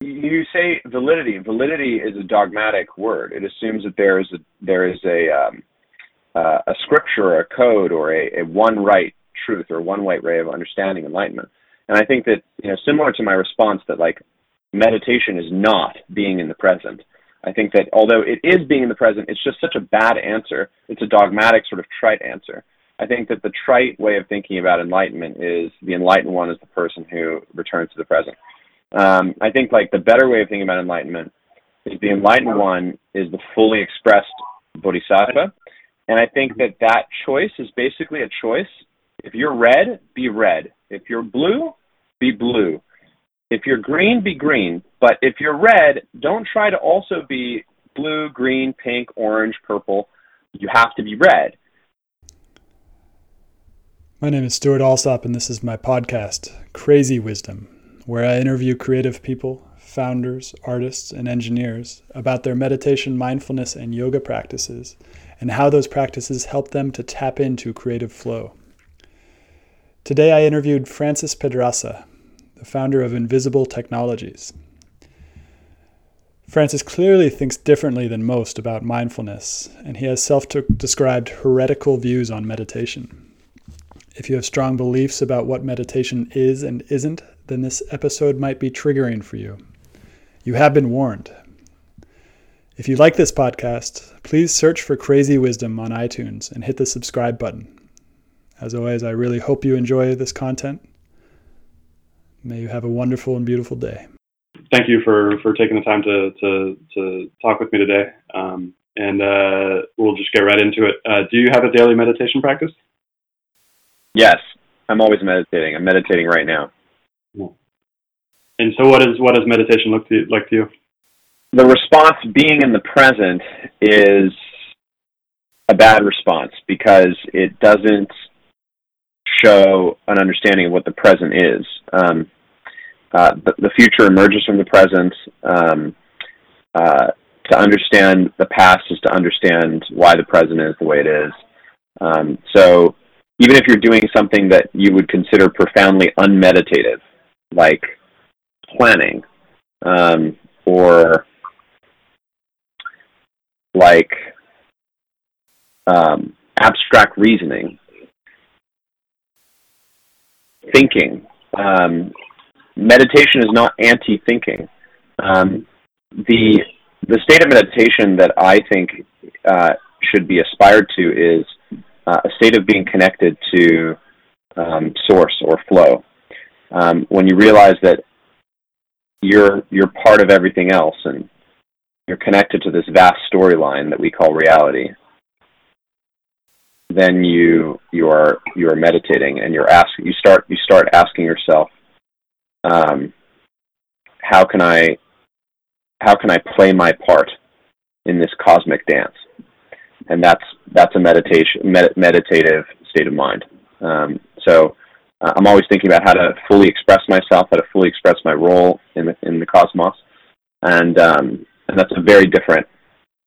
you say validity. Validity is a dogmatic word. It assumes that there is a there is a um, uh, a scripture or a code or a, a one right truth or one white ray of understanding enlightenment. And I think that you know, similar to my response that like meditation is not being in the present. I think that although it is being in the present, it's just such a bad answer. It's a dogmatic sort of trite answer. I think that the trite way of thinking about enlightenment is the enlightened one is the person who returns to the present. Um, I think like the better way of thinking about enlightenment is the enlightened one is the fully expressed bodhisattva, and I think that that choice is basically a choice. If you're red, be red. If you're blue, be blue. If you're green, be green. But if you're red, don't try to also be blue, green, pink, orange, purple. You have to be red. My name is Stewart Alsop, and this is my podcast, Crazy Wisdom, where I interview creative people, founders, artists, and engineers about their meditation, mindfulness, and yoga practices, and how those practices help them to tap into creative flow. Today I interviewed Francis Pedraza, the founder of Invisible Technologies. Francis clearly thinks differently than most about mindfulness, and he has self described heretical views on meditation. If you have strong beliefs about what meditation is and isn't, then this episode might be triggering for you. You have been warned. If you like this podcast, please search for Crazy Wisdom on iTunes and hit the subscribe button. As always, I really hope you enjoy this content. May you have a wonderful and beautiful day. Thank you for, for taking the time to, to, to talk with me today. Um, and uh, we'll just get right into it. Uh, do you have a daily meditation practice? Yes, I'm always meditating. I'm meditating right now. And so, what is what does meditation look to you, like to you? The response, being in the present, is a bad response because it doesn't show an understanding of what the present is. Um, uh, the, the, future emerges from the present. Um, uh, to understand the past is to understand why the present is the way it is. Um, so even if you're doing something that you would consider profoundly unmeditative, like planning, um, or like um, abstract reasoning, thinking. Um, meditation is not anti-thinking. Um, the the state of meditation that I think uh, should be aspired to is uh, a state of being connected to um, source or flow. Um, when you realize that you're you're part of everything else and you're connected to this vast storyline that we call reality, then you you are you are meditating and you're asking you start you start asking yourself, um, how can I how can I play my part in this cosmic dance? And that's that's a meditation med- meditative state of mind. Um, so uh, I'm always thinking about how to fully express myself, how to fully express my role in the in the cosmos, and um, and that's a very different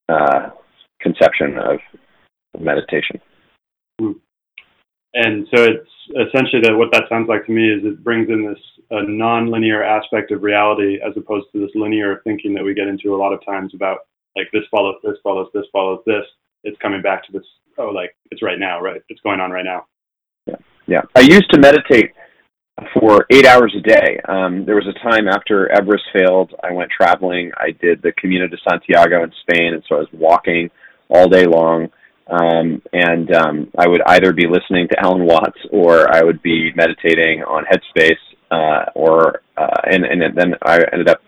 uh, conception of meditation. Hmm. And so it's essentially that what that sounds like to me is it brings in this a non-linear aspect of reality as opposed to this linear thinking that we get into a lot of times about like this follows this follows this follows this. It's coming back to this oh like it's right now right it's going on right now. Yeah, yeah. I used to meditate for eight hours a day. Um, there was a time after Everest failed, I went traveling. I did the Camino de Santiago in Spain, and so I was walking all day long. Um, and um, I would either be listening to Alan Watts or I would be meditating on Headspace, uh, or uh, and and then I ended up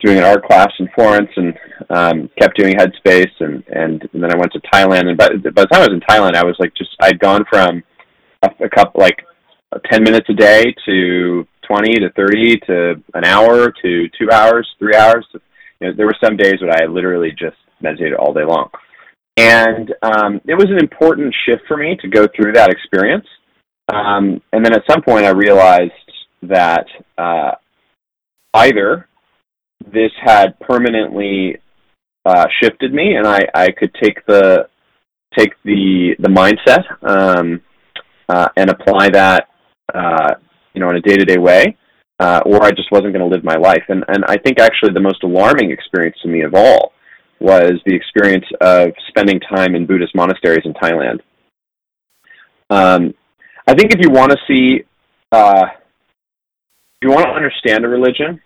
doing an art class in Florence and um, kept doing Headspace, and, and and then I went to Thailand. And by, by the time I was in Thailand, I was like just I'd gone from a, a couple like 10 minutes a day to 20 to 30 to an hour to two hours, three hours. You know, there were some days when I literally just meditated all day long. And um, it was an important shift for me to go through that experience. Um, and then at some point, I realized that uh, either this had permanently uh, shifted me, and I, I could take the take the the mindset um, uh, and apply that uh, you know, in a day-to-day way, uh, or I just wasn't going to live my life. And and I think actually the most alarming experience to me of all was the experience of spending time in Buddhist monasteries in Thailand. Um, I think if you want to see, uh, if you want to understand a religion,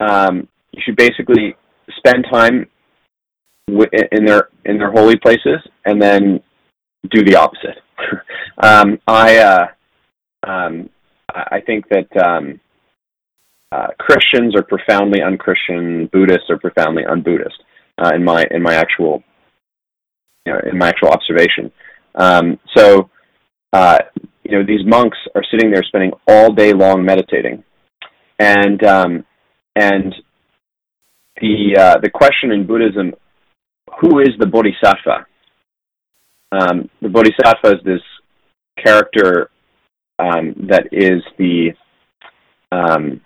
um, you should basically spend time in their in their holy places, and then do the opposite. um, I uh, um, I think that um, uh, Christians are profoundly unchristian, Buddhists are profoundly unbuddhist. Uh, in my in my actual you know, in my actual observation. Um, so uh, you know these monks are sitting there spending all day long meditating, and um, and the uh, the question in Buddhism, who is the bodhisattva? Um, the bodhisattva is this character um, that is the um,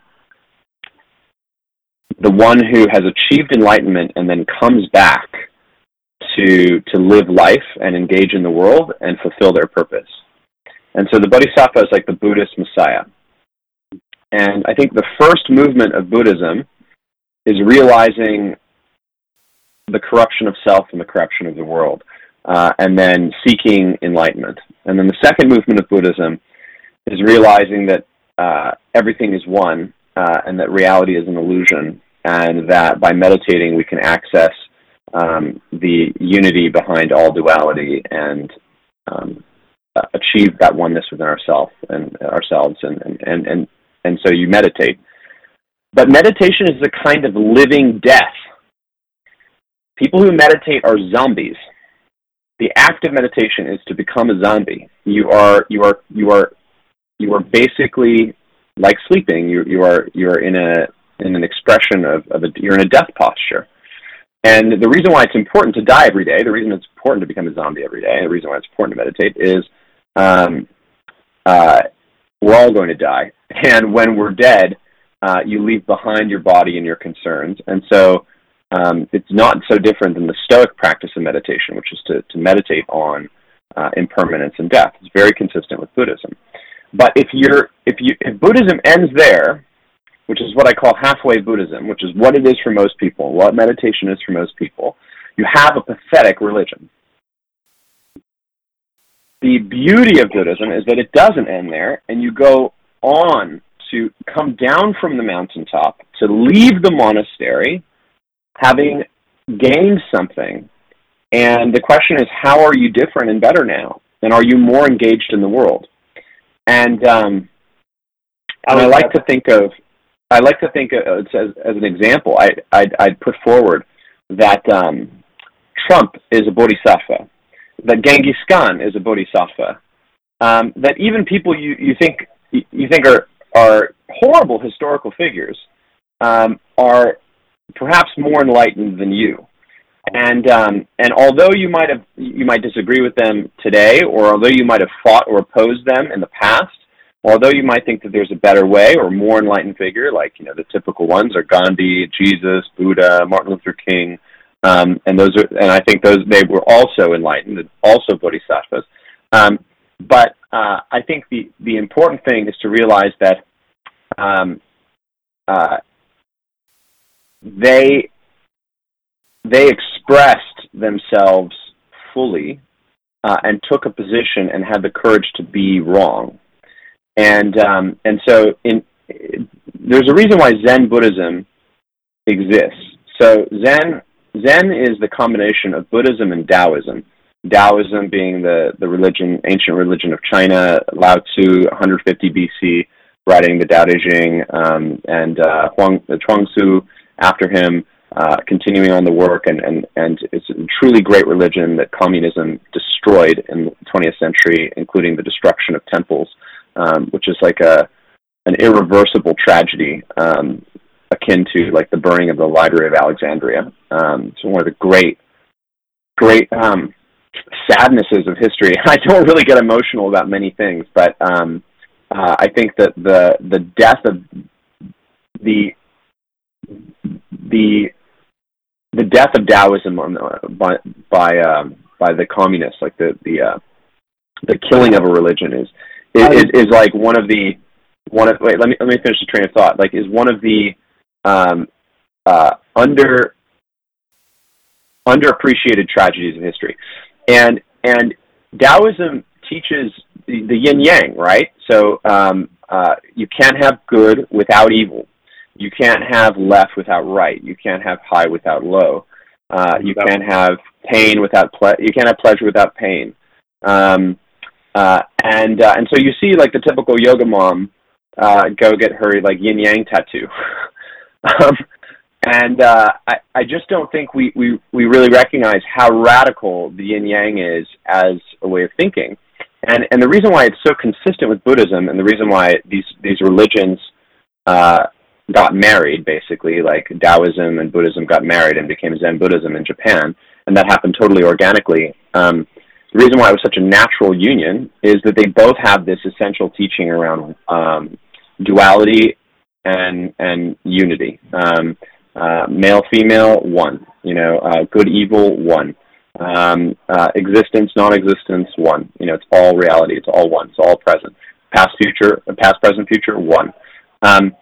the one who has achieved enlightenment and then comes back to to live life and engage in the world and fulfill their purpose. And so the Bodhisattva is like the Buddhist Messiah. And I think the first movement of Buddhism is realizing the corruption of self and the corruption of the world, uh, and then seeking enlightenment. And then the second movement of Buddhism is realizing that uh, everything is one uh, and that reality is an illusion, and that by meditating we can access um, the unity behind all duality and um, achieve that oneness within ourselves and ourselves, and, and and and so you meditate. But meditation is a kind of living death. People who meditate are zombies. The act of meditation is to become a zombie. You are you are you are you are basically like sleeping, you you are you are in a in an expression of, of a you're in a death posture. And the reason why it's important to die every day, the reason it's important to become a zombie every day, the reason why it's important to meditate is um, uh, we're all going to die. And when we're dead, uh, you leave behind your body and your concerns. And so um, it's not so different than the Stoic practice of meditation, which is to, to meditate on uh, impermanence and death. It's very consistent with Buddhism. But if you're if you if Buddhism ends there, which is what I call halfway Buddhism, which is what it is for most people, what meditation is for most people, you have a pathetic religion. The beauty of Buddhism is that it doesn't end there, and you go on to come down from the mountaintop, to leave the monastery, having gained something. And the question is, how are you different and better now? And are you more engaged in the world? And um, and I like to think of I like to think of, as as an example. I I'd, I'd put forward that um, Trump is a bodhisattva, that Genghis Khan is a bodhisattva, um, that even people you you think you think are are horrible historical figures um, are perhaps more enlightened than you. And um, and although you might have you might disagree with them today, or although you might have fought or opposed them in the past, although you might think that there's a better way or more enlightened figure, like you know the typical ones are Gandhi, Jesus, Buddha, Martin Luther King, um, and those are and I think those they were also enlightened, also bodhisattvas. Um, but uh, I think the the important thing is to realize that um, uh, they they expressed themselves fully uh, and took a position and had the courage to be wrong. And um, and so in, there's a reason why Zen Buddhism exists. So Zen Zen is the combination of Buddhism and Taoism. Taoism being the, the religion, ancient religion of China, Lao Tzu, 150 BC, writing the Tao Te Ching, um, and uh, Huang, Chuang after him, uh, continuing on the work, and, and, and it's a truly great religion that communism destroyed in the 20th century, including the destruction of temples, um, which is like a an irreversible tragedy um, akin to like the burning of the Library of Alexandria. Um, it's one of the great, great um, sadnesses of history. I don't really get emotional about many things, but um, uh, I think that the the death of the the the death of Taoism on, by by um, by the communists, like the the uh, the killing of a religion, is is, is like one of the one of wait let me let me finish the train of thought. Like is one of the um, uh, under underappreciated tragedies of history. And and Taoism teaches the, the yin yang right? So um, uh, you can't have good without evil you can't have left without right you can't have high without low uh, you can't have pain without ple- you can't have pleasure without pain um, uh, and uh, and so you see like the typical yoga mom uh, go get her like yin yang tattoo. um, and uh, I, I just don't think we, we, we really recognize how radical the yin yang is as a way of thinking. And, and the reason why it's so consistent with Buddhism and the reason why these, these religions uh, got married, basically, like Taoism and Buddhism got married and became Zen Buddhism in Japan, and that happened totally organically. Um, the reason why it was such a natural union is that they both have this essential teaching around um, duality and and unity. Um, uh, male, female, one. You know, uh, good, evil, one. Um, uh, existence, non-existence, one. You know, it's all reality. It's all one. It's all present. Past, future, past, present, future, one. Um,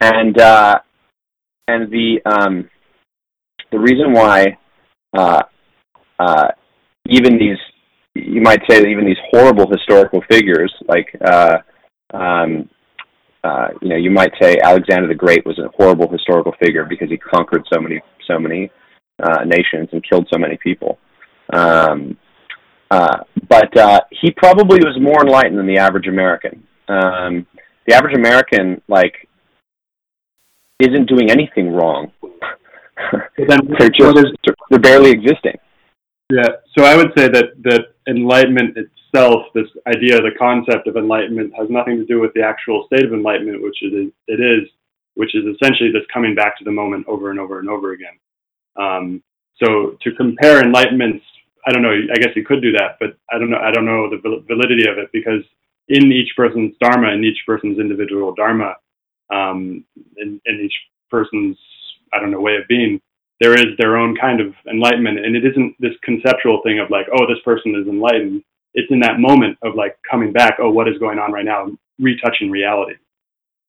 and uh, and the um, the reason why uh, uh, even these you might say that even these horrible historical figures like uh, um, uh, you know, you might say Alexander the Great was a horrible historical figure because he conquered so many, so many uh, nations and killed so many people. Um, uh, but uh, he probably was more enlightened than the average American. Um, the average American, like, isn't doing anything wrong. they're just they're barely existing. Yeah, so I would say that that enlightenment itself, this idea, the concept of enlightenment, has nothing to do with the actual state of enlightenment, which it is, it is which is essentially this coming back to the moment over and over and over again. Um, so to compare enlightenments, I don't know. I guess you could do that, but I don't know. I don't know the validity of it because in each person's dharma, in each person's individual dharma, um, in, in each person's I don't know way of being, there is their own kind of enlightenment, and it isn't this conceptual thing of like, oh, this person is enlightened it's in that moment of like coming back. Oh, what is going on right now? Retouching reality.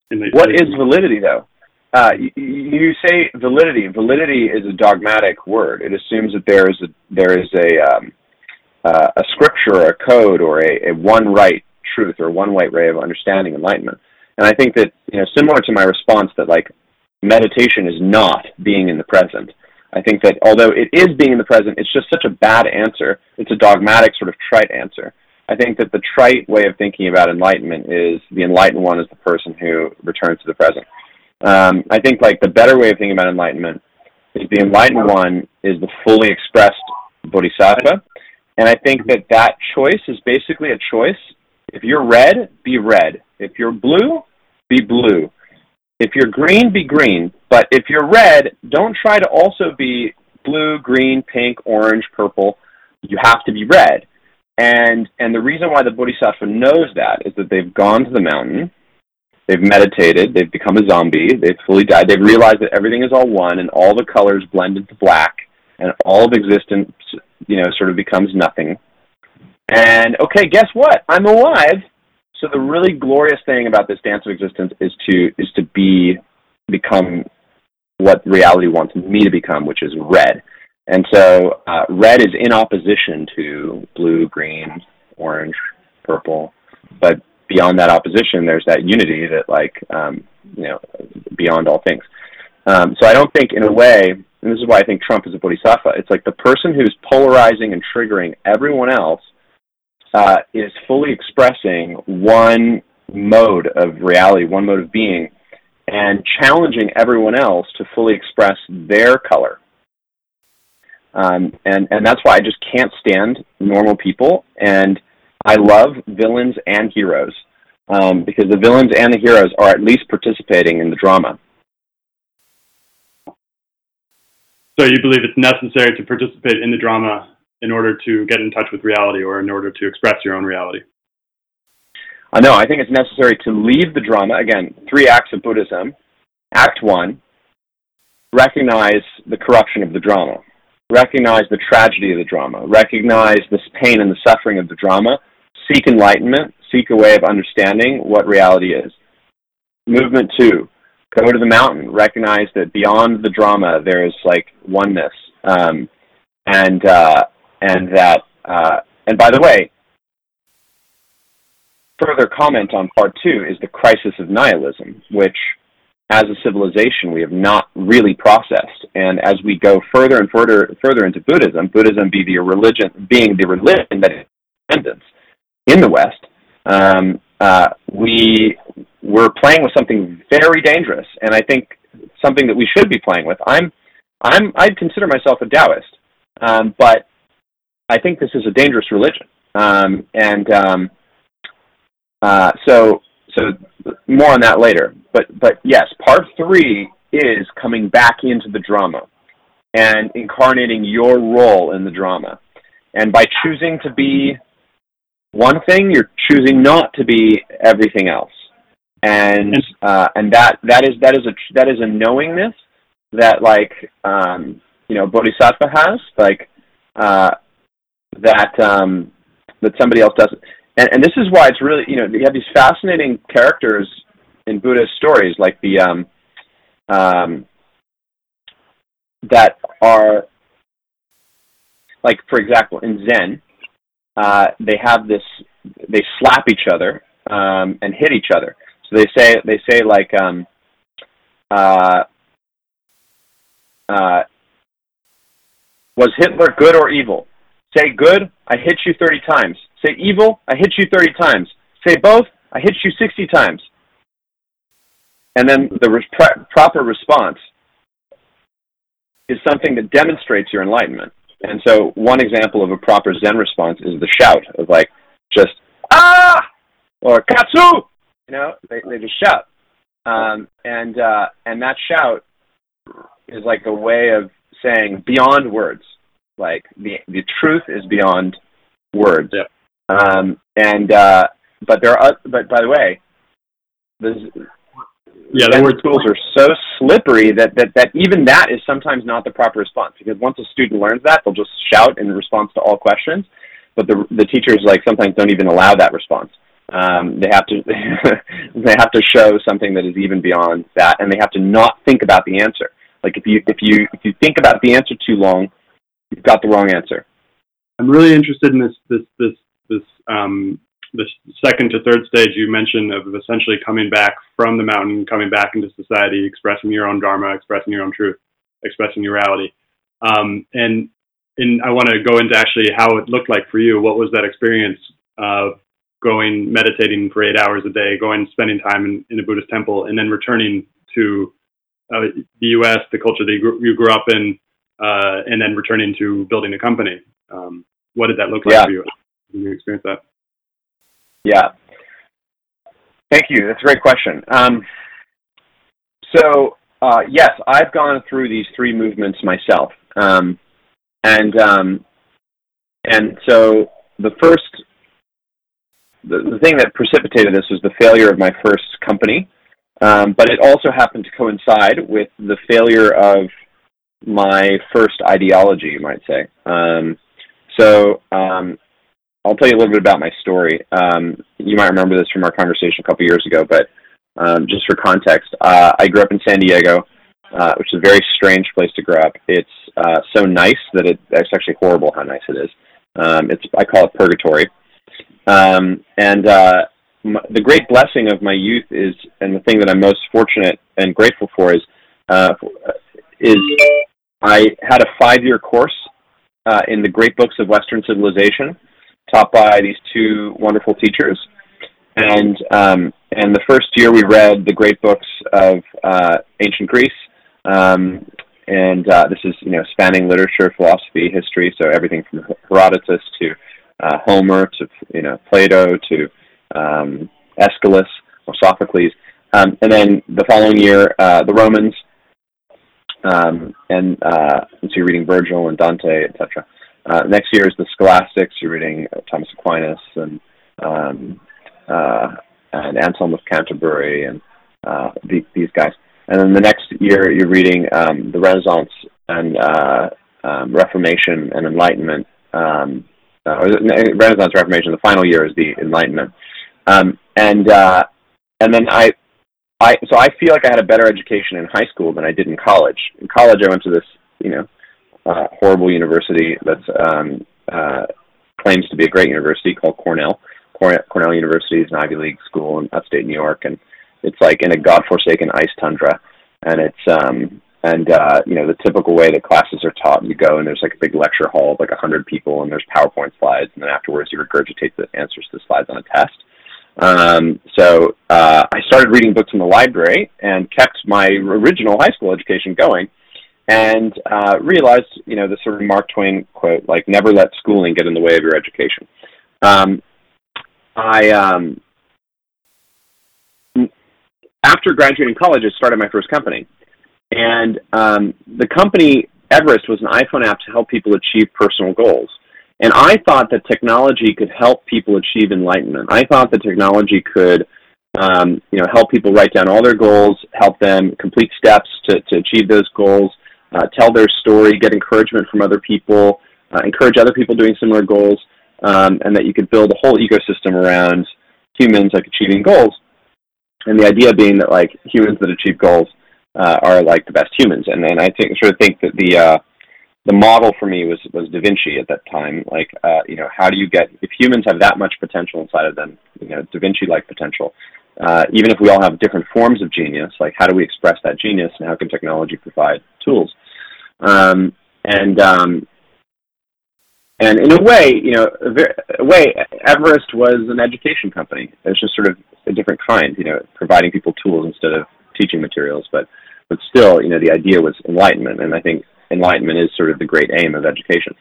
The, what is validity though? Uh, you, you, say validity. Validity is a dogmatic word. It assumes that there is a there is a um, uh, a scripture or a code or a, a one right truth or one right way of understanding enlightenment. And I think that you know, similar to my response that like meditation is not being in the present. I think that although it is being in the present, it's just such a bad answer. It's a dogmatic sort of trite answer. I think that the trite way of thinking about enlightenment is the enlightened one is the person who returns to the present. Um, I think like the better way of thinking about enlightenment is the enlightened one is the fully expressed bodhisattva, and I think that that choice is basically a choice. If you're red, be red. If you're blue, be blue. If you're green, be green. But if you're red, don't try to also be blue, green, pink, orange, purple. You have to be red. And and the reason why the bodhisattva knows that is that they've gone to the mountain, they've meditated, they've become a zombie, they've fully died, they've realized that everything is all one and all the colors blend into black and all of existence, you know, sort of becomes nothing. And okay, guess what? I'm alive so the really glorious thing about this dance of existence is to is to be become what reality wants me to become, which is red. And so uh, red is in opposition to blue, green, orange, purple. But beyond that opposition, there's that unity that like um, you know beyond all things. Um, so I don't think, in a way, and this is why I think Trump is a bodhisattva. It's like the person who's polarizing and triggering everyone else uh, is fully expressing one mode of reality, one mode of being, and challenging everyone else to fully express their color. Um, and and that's why I just can't stand normal people, and I love villains and heroes um, because the villains and the heroes are at least participating in the drama. So you believe it's necessary to participate in the drama in order to get in touch with reality or in order to express your own reality? Uh, no, I think it's necessary to leave the drama. Again, three acts of Buddhism. Act one, recognize the corruption of the drama, recognize the tragedy of the drama, recognize the pain and the suffering of the drama, seek enlightenment, seek a way of understanding what reality is. movement two, go to the mountain. Recognize that beyond the drama, there is like oneness, um, and uh, and that. Uh, and by the way, further comment on part two is the crisis of nihilism, which, as a civilization, we have not really processed. And as we go further and further further into Buddhism, Buddhism be the religion, being the religion that independence in the West, um, uh, we we're playing with something very dangerous, and I think something that we should be playing with. I'm I'm I consider myself a Taoist, um, but I think this is a dangerous religion, um, and um, uh, so so more on that later. But but yes, part three is coming back into the drama and incarnating your role in the drama, and by choosing to be one thing, you're choosing not to be everything else, and uh, and that that is that is a that is a knowingness that like um, you know Bodhisattva has like uh, that um, that somebody else doesn't, and and this is why it's really you know you have these fascinating characters in Buddhist stories like the um, um, that are like for example in Zen uh, they have this they slap each other um, and hit each other. So they say they say like um, uh, uh, was Hitler good or evil? Say good, I hit you 30 times. Say evil, I hit you 30 times. Say both, I hit you 60 times. And then the re- proper response is something that demonstrates your enlightenment. And so one example of a proper Zen response is the shout of like just ah or katsu. You know, they they just shout, um, and uh, and that shout is like a way of saying beyond words. Like the the truth is beyond words. Yeah. Um, and uh, but there are but by the way, there's yeah, the word tools are so slippery that, that, that even that is sometimes not the proper response because once a student learns that, they'll just shout in response to all questions. But the the teachers like sometimes don't even allow that response. Um, they have to they have to show something that is even beyond that, and they have to not think about the answer. Like if you if you if you think about the answer too long, you've got the wrong answer. I'm really interested in this this this this um, the second to third stage you mentioned of essentially coming back from the mountain, coming back into society, expressing your own dharma, expressing your own truth, expressing your reality. Um, and and I want to go into actually how it looked like for you. What was that experience of going meditating for eight hours a day, going spending time in, in a Buddhist temple, and then returning to uh, the U.S., the culture that you grew, you grew up in, uh, and then returning to building a company? Um, what did that look like yeah. for you? Did you experience that? Yeah. Thank you. That's a great question. Um, so, uh, yes, I've gone through these three movements myself. Um, and, um, and so the first, the, the thing that precipitated this was the failure of my first company. Um, but it also happened to coincide with the failure of my first ideology, you might say. Um, so um, I'll tell you a little bit about my story. Um, you might remember this from our conversation a couple years ago, but um, just for context, uh, I grew up in San Diego, uh, which is a very strange place to grow up. It's uh, so nice that it, it's actually horrible how nice it is. Um, it's I call it purgatory. Um, and uh, m- the great blessing of my youth is, and the thing that I'm most fortunate and grateful for is, uh, is I had a five-year course uh, in the great books of Western civilization taught by these two wonderful teachers. And um, and the first year we read the great books of uh, ancient Greece, um, and uh, this is you know spanning literature, philosophy, history, so everything from Herodotus to uh, Homer to you know Plato to um, Aeschylus or Sophocles, um, and then the following year uh, the Romans, um, and uh, so you're reading Virgil and Dante, etc. Uh, next year is the Scholastics. You're reading Thomas Aquinas and um, uh, and Anselm of Canterbury and uh, the, these guys. And then the next year you're reading um, the Renaissance and uh, um, Reformation and Enlightenment. Um, uh, Renaissance Reformation. The final year is the Enlightenment. Um, and uh, and then I I so I feel like I had a better education in high school than I did in college. In college, I went to this you know uh, horrible university that's um, uh, claims to be a great university called Cornell. Cornell University is an Ivy League school in upstate New York, and it's like in a godforsaken ice tundra, and it's um and uh, you know the typical way that classes are taught. You go and there's like a big lecture hall of like a hundred people, and there's PowerPoint slides, and then afterwards you regurgitate the answers to the slides on a test. Um, so uh, I started reading books in the library and kept my original high school education going, and uh, realized you know the sort of Mark Twain quote, like "Never let schooling get in the way of your education." Um, I um, after graduating college, I started my first company and um, the company Everest was an iPhone app to help people achieve personal goals. And I thought that technology could help people achieve enlightenment. I thought that technology could, um, you know, help people write down all their goals, help them complete steps to, to achieve those goals, uh, tell their story, get encouragement from other people, uh, encourage other people doing similar goals, um, and that you could build a whole ecosystem around humans like achieving goals. And the idea being that like humans that achieve goals uh, are like the best humans. And and I think sort of think that the uh, the model for me was was Da Vinci at that time. Like uh, you know, how do you get if humans have that much potential inside of them, you know, Da Vinci like potential. Uh, even if we all have different forms of genius, like how do we express that genius, and how can technology provide tools? Um, and um, and in a way, you know, a, way, Everest was an education company. It was just sort of a different kind, you know, providing people tools instead of teaching materials. But but still, you know, the idea was enlightenment, and I think enlightenment is sort of the great aim of education.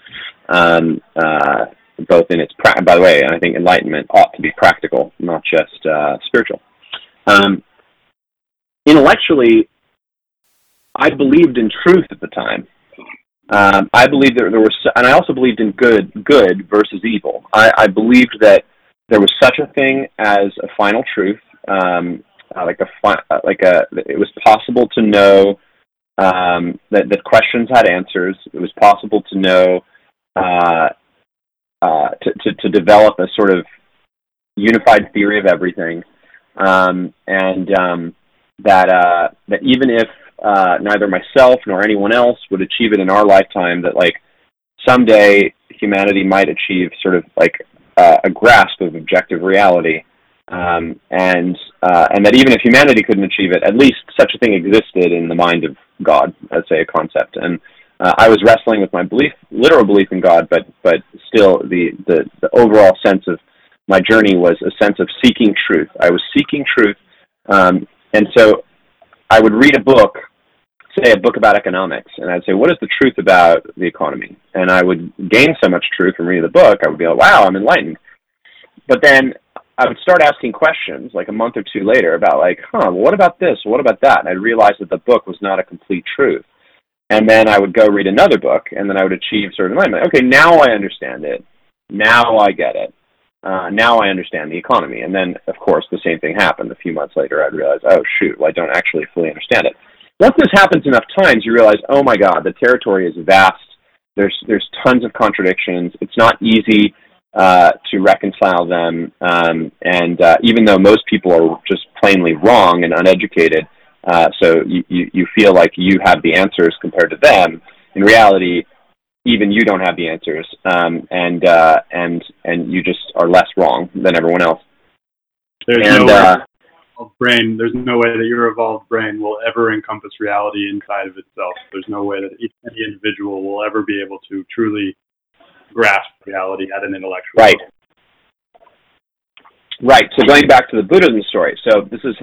Um, uh, both in its, pra- by the way, I think enlightenment ought to be practical, not just uh, spiritual. Um, intellectually, I believed in truth at the time. Um, I believed that there was, and I also believed in good, good versus evil. I, I believed that there was such a thing as a final truth, um, uh, like a uh, like a it was possible to know um, that that questions had answers. It was possible to know uh, uh, to, to, to develop a sort of unified theory of everything, um, and um, that uh, that even if uh, neither myself nor anyone else would achieve it in our lifetime, that like someday humanity might achieve sort of like uh, a grasp of objective reality um, and uh, and that even if humanity couldn't achieve it, at least such a thing existed in the mind of God, let's say a concept. And uh, I was wrestling with my belief, literal belief in God, but but still the, the the overall sense of my journey was a sense of seeking truth. I was seeking truth, um, and so I would read a book, say a book about economics, and I'd say, what is the truth about the economy? And I would gain so much truth from reading the book, I would be like, wow, I'm enlightened. But then I would start asking questions like a month or two later about like, huh, what about this? What about that? And I'd realize that the book was not a complete truth. And then I would go read another book, and then I would achieve sort of enlightenment. Okay, now I understand it. Now I get it. Uh, now I understand the economy. And then, of course, the same thing happened. A few months later, I'd realize, oh shoot, well, I don't actually fully understand it. Once this happens enough times, you realize, oh my God, the territory is vast. There's there's tons of contradictions. It's not easy uh, to reconcile them. Um, and uh, even though most people are just plainly wrong and uneducated, uh, so you, you, you feel like you have the answers compared to them, in reality, even you don't have the answers, um, and uh, and and you just are less wrong than everyone else. There's and, no uh, brain. There's no way that your evolved brain will ever encompass reality inside of itself. There's no way that any individual will ever be able to truly grasp reality at an intellectual right. level. Right. So going back to the Buddhism story. So this is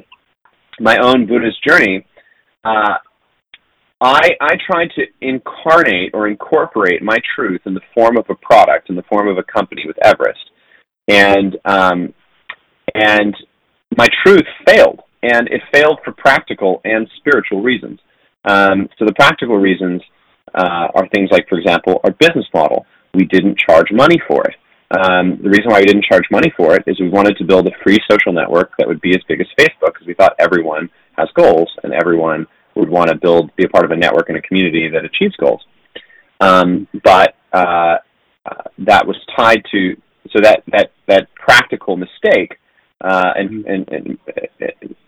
my own Buddhist journey. Uh, I I tried to incarnate or incorporate my truth in the form of a product, in the form of a company with Everest, and um, and my truth failed, and it failed for practical and spiritual reasons. Um, so the practical reasons uh, are things like, for example, our business model we didn't charge money for it. Um, the reason why we didn't charge money for it is we wanted to build a free social network that would be as big as Facebook because we thought everyone has goals and everyone would want to build, be a part of a network and a community that achieves goals. Um, but uh, uh, that was tied to so that that that practical mistake uh, and, and, and,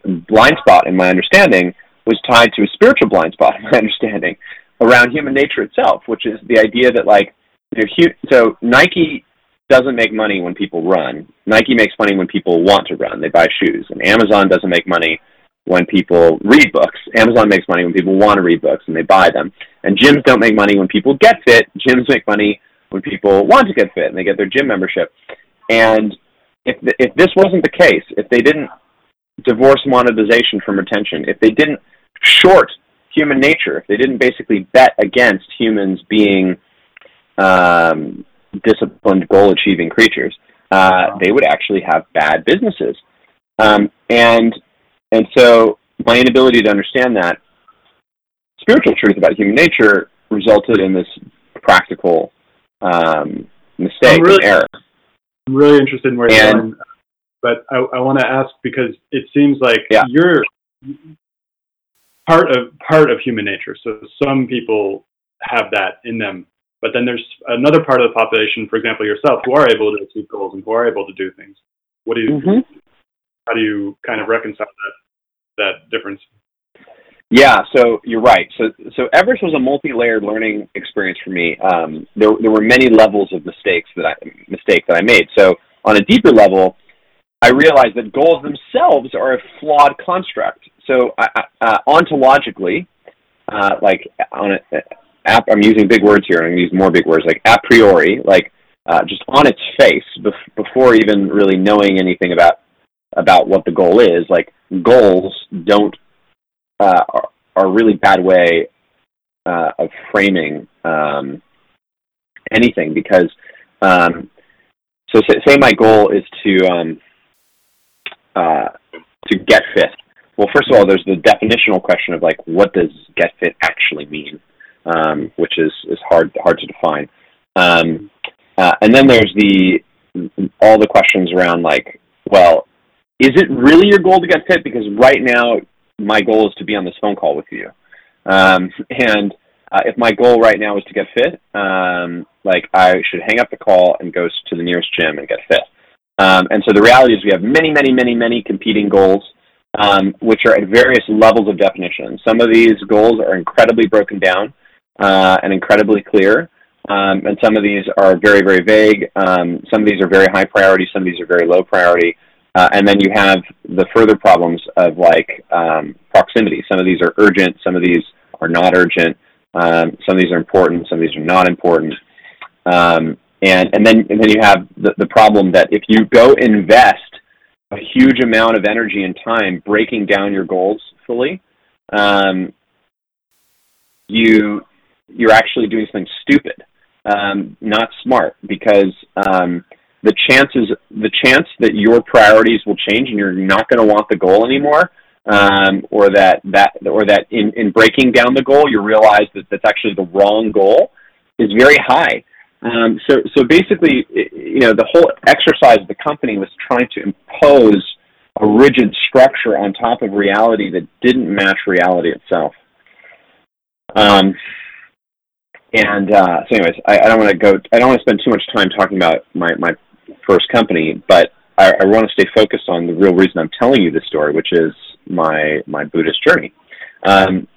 and blind spot in my understanding was tied to a spiritual blind spot in my understanding around human nature itself, which is the idea that like you know, so Nike doesn't make money when people run. Nike makes money when people want to run. They buy shoes, and Amazon doesn't make money when people read books. Amazon makes money when people want to read books and they buy them. And gyms don't make money when people get fit. Gyms make money when people want to get fit and they get their gym membership. And if the, if this wasn't the case, if they didn't divorce monetization from retention, if they didn't short human nature, if they didn't basically bet against humans being um, disciplined, goal achieving creatures, uh, they would actually have bad businesses. Um, and and so my inability to understand that spiritual truth about human nature resulted in this practical um, mistake really, and error. I'm really interested in where you're going, but I, I want to ask because it seems like yeah. you're part of part of human nature. So some people have that in them, but then there's another part of the population, for example, yourself, who are able to achieve goals and who are able to do things. What do you? Mm-hmm. How do you kind of reconcile that that difference? Yeah, so you're right. So so Everest was a multi-layered learning experience for me. Um, there there were many levels of mistakes that I mistake that I made. So on a deeper level, I realized that goals themselves are a flawed construct. So uh, ontologically, uh, like on a, I'm using big words here, and I'm going to use more big words, like a priori, like uh, just on its face, bef- before even really knowing anything about about what the goal is. Like goals don't uh, are, are a really bad way uh, of framing um, anything because um, so say, say, my goal is to um, uh, to get fit. Well, first of all, there's the definitional question of like what does get fit actually mean, um, which is is hard hard to define. Um, uh, and then there's the all the questions around like, well, is it really your goal to get fit? Because right now, my goal is to be on this phone call with you. Um, and uh, if my goal right now is to get fit, um, like I should hang up the call and go to the nearest gym and get fit. Um, and so the reality is we have many, many, many, many competing goals, um, which are at various levels of definition. Some of these goals are incredibly broken down uh, and incredibly clear. Um, and some of these are very, very vague. Um, some of these are very high priority. Some of these are very low priority. Uh, and then you have the further problems of like um, proximity. Some of these are urgent, some of these are not urgent, um, some of these are important, some of these are not important. Um, and, and then and then you have the, the problem that if you go invest a huge amount of energy and time breaking down your goals fully, um, you you're actually doing something stupid, um, not smart, because um, the chances the chance that your priorities will change and you're not going to want the goal anymore um, or that that or that in, in breaking down the goal you realize that that's actually the wrong goal is very high. Um, so so basically you know the whole exercise of the company was trying to impose a rigid structure on top of reality that didn't match reality itself. Um, and uh, so anyways I, I don't want to go I don't want to spend too much time talking about my, my first company, but I, I want to stay focused on the real reason I'm telling you this story, which is my my Buddhist journey, um,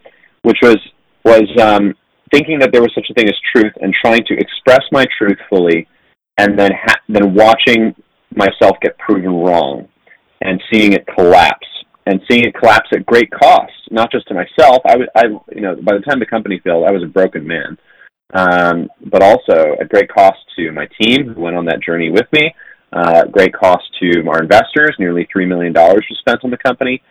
which was was um, thinking that there was such a thing as truth and trying to express my truth fully, and then ha- then watching myself get proven wrong, and seeing it collapse, and seeing it collapse at great cost, not just to myself. I was I you know by the time the company failed, I was a broken man um, but also at great cost to my team who went on that journey with me. Uh, great cost to our investors. Nearly three million dollars was spent on the company,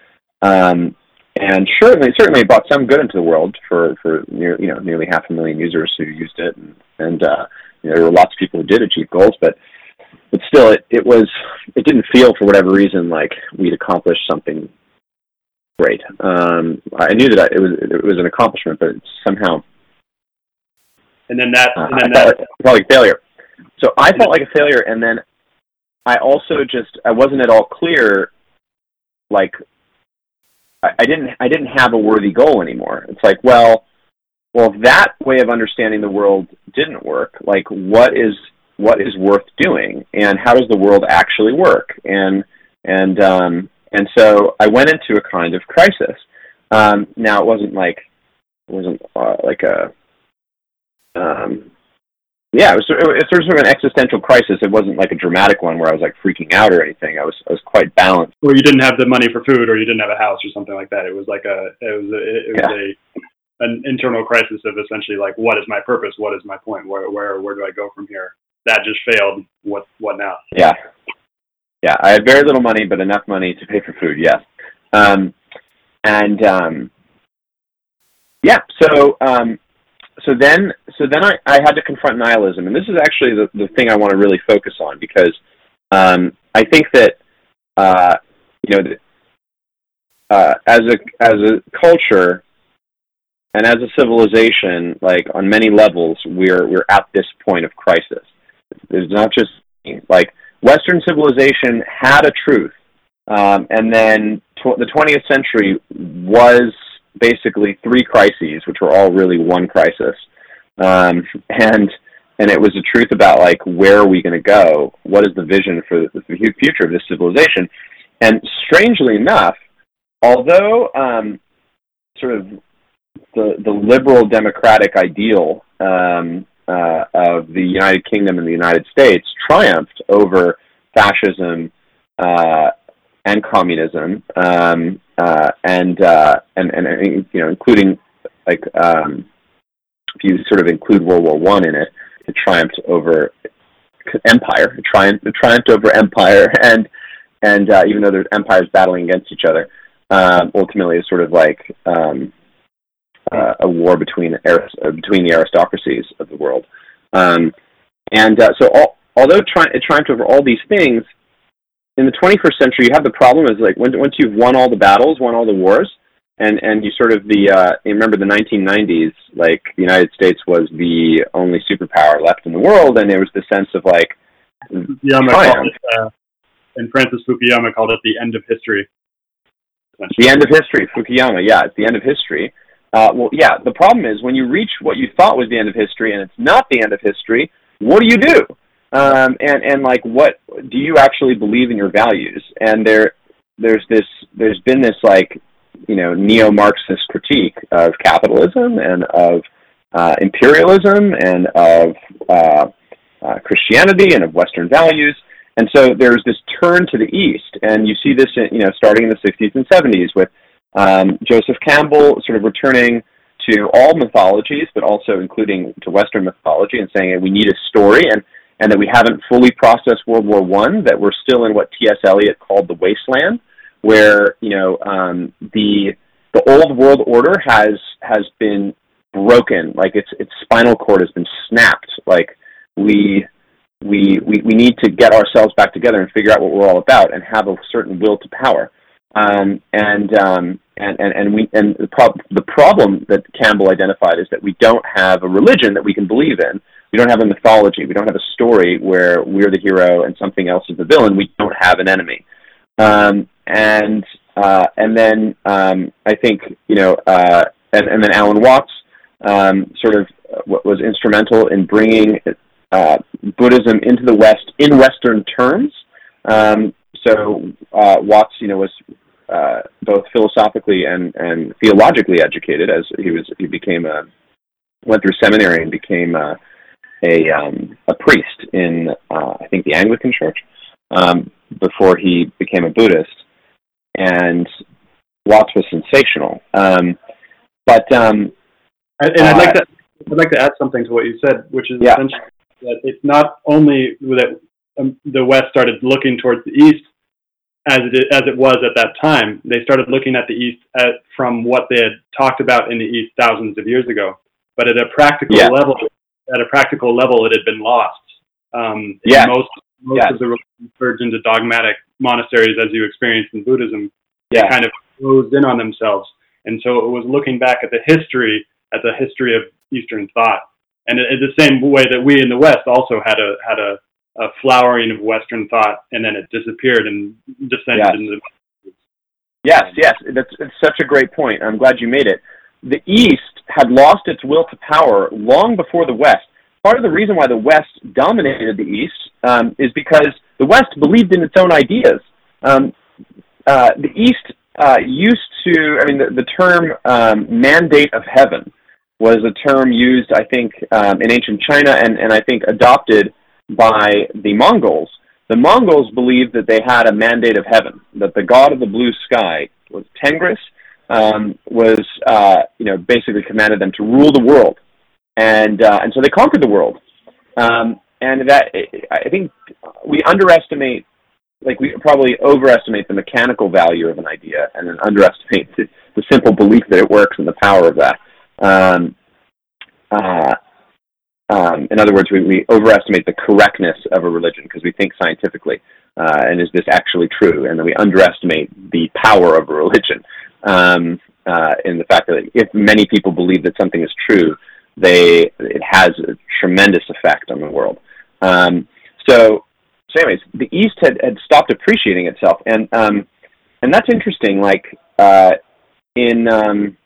um, and certainly, certainly, brought some good into the world for for near, you know nearly half a million users who used it, and, and uh, you know, there were lots of people who did achieve goals, but but still, it it was it didn't feel for whatever reason like we'd accomplished something great. Um, I knew that I, it was it was an accomplishment, but somehow and then that, uh, and then that felt like failure. So I felt like a failure, and then I also just I wasn't at all clear, like I, I didn't I didn't have a worthy goal anymore. It's like, well, well, if that way of understanding the world didn't work, like what is what is worth doing, and how does the world actually work, and and um, and so I went into a kind of crisis. Um, now it wasn't like it wasn't uh, like a um, yeah, it was, it was sort of an existential crisis. It wasn't like a dramatic one where I was like freaking out or anything. I was I was quite balanced. Or you didn't have the money for food, or you didn't have a house, or something like that. It was like a it was a, it was yeah. a an internal crisis of essentially like what is my purpose? What is my point? Where where where do I go from here? That just failed. What what now? Yeah, yeah. I had very little money, but enough money to pay for food. Yes, um, and um, yeah. So um, so then so then I, I had to confront nihilism, and this is actually the, the thing I want to really focus on because um, I think that uh, you know uh, as a as a culture and as a civilization, like on many levels, we're we're at this point of crisis. it's not just like Western civilization had a truth, um, and then tw- the 20th century was basically three crises, which were all really one crisis, um, and and it was the truth about like where are we going to go? What is the vision for the future of this civilization? And strangely enough, although um, sort of the the liberal democratic ideal um, uh, of the United Kingdom and the United States triumphed over fascism uh, and communism, um, uh, and, uh, and and you know, including like um, if you sort of include World War One in it, it triumphed over empire. It triumphed, it triumphed over empire, and and uh, even though there's empires battling against each other, um, ultimately it's sort of like um, uh, a war between uh, between the aristocracies of the world. Um, and uh, so, all, although tri- it triumphed over all these things, in the 21st century, you have the problem is like when, once you've won all the battles, won all the wars, and and you sort of the uh, you remember the 1990s, like the United States was the only superpower left in the world, and there was the sense of like Fukuyama called it, uh, and Francis Fukuyama called it the end of history. The end of history, Fukuyama. Yeah, it's the end of history. Uh, well, yeah. The problem is when you reach what you thought was the end of history, and it's not the end of history. What do you do? Um, and and like, what do you actually believe in your values? And there, there's this, there's been this like, you know, neo-Marxist critique of capitalism and of uh, imperialism and of uh, uh, Christianity and of Western values. And so there's this turn to the East, and you see this, in, you know, starting in the 60s and 70s with um, Joseph Campbell sort of returning to all mythologies, but also including to Western mythology, and saying hey, we need a story, and and that we haven't fully processed World War One, that we're still in what T.S. Eliot called the wasteland, where you know um, the the old world order has has been broken, like its its spinal cord has been snapped, like we we, we, we need to get ourselves back together and figure out what we're all about and have a certain will to power. Um, and, um, and, and, and, we, and the, prob- the problem that Campbell identified is that we don't have a religion that we can believe in. We don't have a mythology. We don't have a story where we're the hero and something else is the villain. We don't have an enemy. Um, and, uh, and then um, I think, you know, uh, and, and then Alan Watts um, sort of was instrumental in bringing uh, Buddhism into the West in Western terms. Um, so uh, Watts, you know, was uh, both philosophically and, and theologically educated as he was he became a went through seminary and became a a, um, a priest in uh, I think the Anglican Church um, before he became a Buddhist, and Watts was sensational. Um, but um, and I'd like uh, to I'd like to add something to what you said, which is yeah. essentially that it's not only that um, the West started looking towards the East, as it as it was at that time. They started looking at the East at, from what they had talked about in the East thousands of years ago. But at a practical yeah. level, at a practical level, it had been lost. Um, yeah. Most most of the religions merged into dogmatic monasteries, as you experienced in Buddhism. Yeah. kind of closed in on themselves, and so it was looking back at the history, at the history of Eastern thought, and in the same way that we in the West also had a had a a flowering of Western thought, and then it disappeared and descended yes. into. Yes, yes, that's it's such a great point. I'm glad you made it. The East had lost its will to power long before the West. Part of the reason why the West dominated the East um, is because the West believed in its own ideas. Um, uh, the East uh, used to, I mean, the, the term um, mandate of heaven was a term used, I think, um, in ancient China and, and I think adopted by the Mongols. The Mongols believed that they had a mandate of heaven, that the god of the blue sky was Tengris, um, was, uh, you know, basically commanded them to rule the world. And, uh, and so they conquered the world. Um, and that, I think we underestimate like we probably overestimate the mechanical value of an idea and then underestimate the, the simple belief that it works and the power of that. Um, uh, um, in other words, we, we overestimate the correctness of a religion because we think scientifically, uh, and is this actually true? And then we underestimate the power of a religion um, uh, in the fact that if many people believe that something is true, they it has a tremendous effect on the world. Um, so so anyways, the East had, had stopped appreciating itself, and um, and that's interesting. Like uh, in um,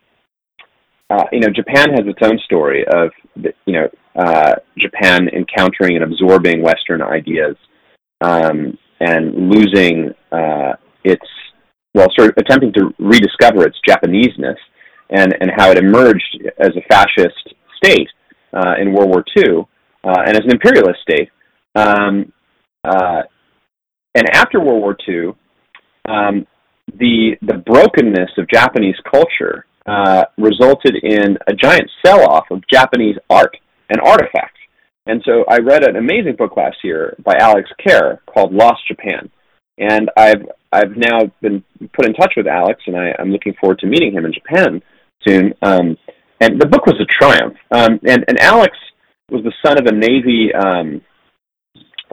uh, you know, Japan has its own story of you know uh, Japan encountering and absorbing Western ideas um, and losing uh, its well, sort of attempting to rediscover its Japaneseness and and how it emerged as a fascist state uh, in World War II uh, and as an imperialist state. Um, uh, and after World War II, um, the the brokenness of Japanese culture uh, resulted in a giant sell-off of Japanese art and artifacts. And so I read an amazing book last year by Alex Kerr called Lost Japan. And I've I've now been put in touch with Alex, and I, am looking forward to meeting him in Japan soon. Um, and the book was a triumph. Um, and, and Alex was the son of a Navy um,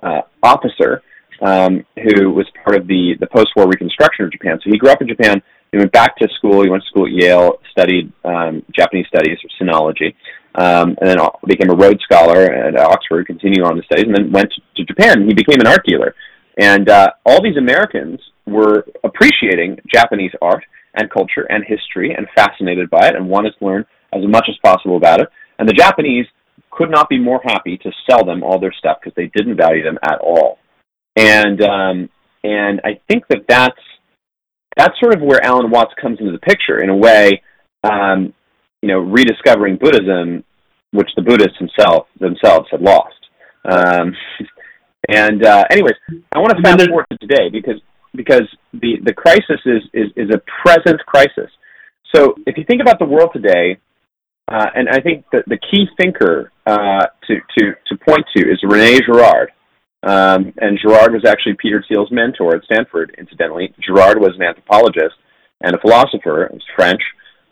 uh, officer um, who was part of the, the post-war reconstruction of Japan. So he grew up in Japan. He went back to school. He went to school at Yale, studied um, Japanese studies or sinology, um, and then became a Rhodes Scholar at Oxford, continued on the studies, and then went to, Japan. He became an art dealer. And uh, all these Americans were appreciating Japanese art and culture and history and fascinated by it and wanted to learn as much as possible about it. And the Japanese could not be more happy to sell them all their stuff because they didn't value them at all. And um, and I think that that's that's sort of where Alan Watts comes into the picture in a way. Um, you know, rediscovering Buddhism, which the Buddhists themselves themselves had lost. Um, and uh, anyways, I want to fast forward to today because because the the crisis is, is is a present crisis. So if you think about the world today, uh, and I think that the key thinker uh, to, to, to point to is Rene Girard. Um, and Girard was actually Peter Thiel's mentor at Stanford, incidentally. Girard was an anthropologist and a philosopher, he was French,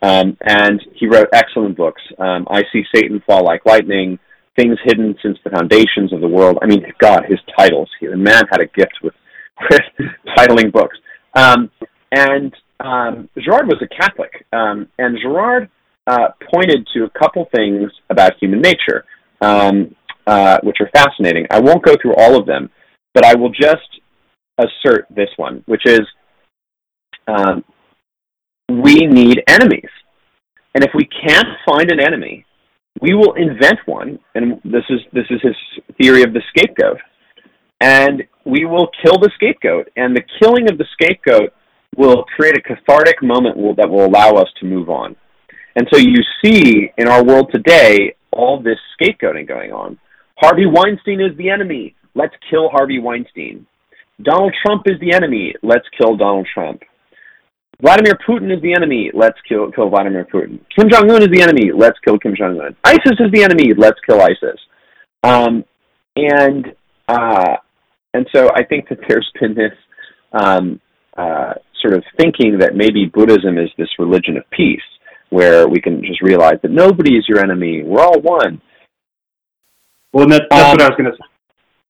um, and he wrote excellent books. Um, I See Satan Fall Like Lightning, Things Hidden Since the Foundations of the World. I mean, God, his titles. The man had a gift with, with titling books. Um, and um, was a Catholic, um, and Girard uh, pointed to a couple things about human nature, um, uh, which are fascinating. I won't go through all of them, but I will just assert this one, which is um, we need enemies. And if we can't find an enemy, we will invent one, and this is this is his theory of the scapegoat. And we will kill the scapegoat, and the killing of the scapegoat will create a cathartic moment that will allow us to move on. And so you see in our world today all this scapegoating going on. Harvey Weinstein is the enemy. Let's kill Harvey Weinstein. Donald Trump is the enemy. Let's kill Donald Trump. Vladimir Putin is the enemy. Let's kill, kill Vladimir Putin. Kim Jong Un is the enemy. Let's kill Kim Jong Un. ISIS is the enemy. Let's kill ISIS. Um, and uh, and so I think that there's been this um, uh, sort of thinking that maybe Buddhism is this religion of peace, where we can just realize that nobody is your enemy. We're all one. Well, that, that's um, what I was going to. Say.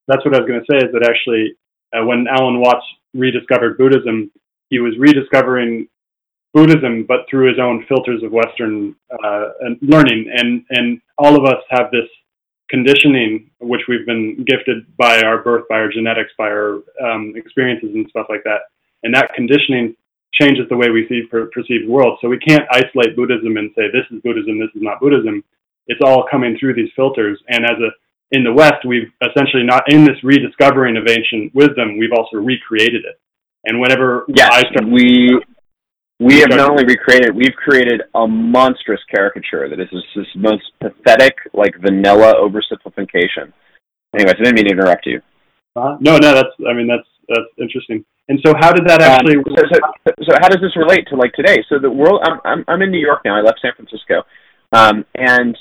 That's what I was going to say. Is that actually uh, when Alan Watts rediscovered Buddhism, he was rediscovering Buddhism, but through his own filters of Western uh, learning, and and all of us have this conditioning, which we've been gifted by our birth, by our genetics, by our um, experiences and stuff like that, and that conditioning changes the way we see per, world. So we can't isolate Buddhism and say this is Buddhism, this is not Buddhism. It's all coming through these filters. And as a in the West, we've essentially not in this rediscovering of ancient wisdom, we've also recreated it. And whenever yes, I start, we we have not only recreated, we've created a monstrous caricature that is this most pathetic, like vanilla oversimplification. Anyways, I didn't mean to interrupt you. Uh, no, no, that's I mean that's that's interesting. And so, how did that um, actually? Um, so, so, so, how does this relate to like today? So the world, I'm I'm, I'm in New York now. I left San Francisco, um, and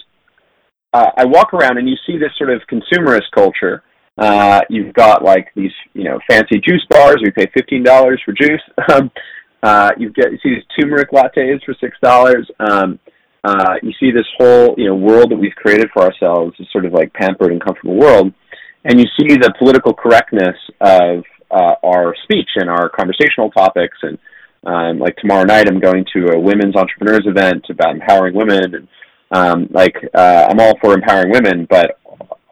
uh, I walk around and you see this sort of consumerist culture. Uh, you've got like these, you know, fancy juice bars. We pay fifteen dollars for juice. Um, uh, you get you see these turmeric lattes for six dollars. Um, uh, you see this whole you know world that we've created for ourselves, this sort of like pampered and comfortable world, and you see the political correctness of uh, our speech and our conversational topics. And um, like tomorrow night, I'm going to a women's entrepreneurs event about empowering women. And um, like uh, I'm all for empowering women, but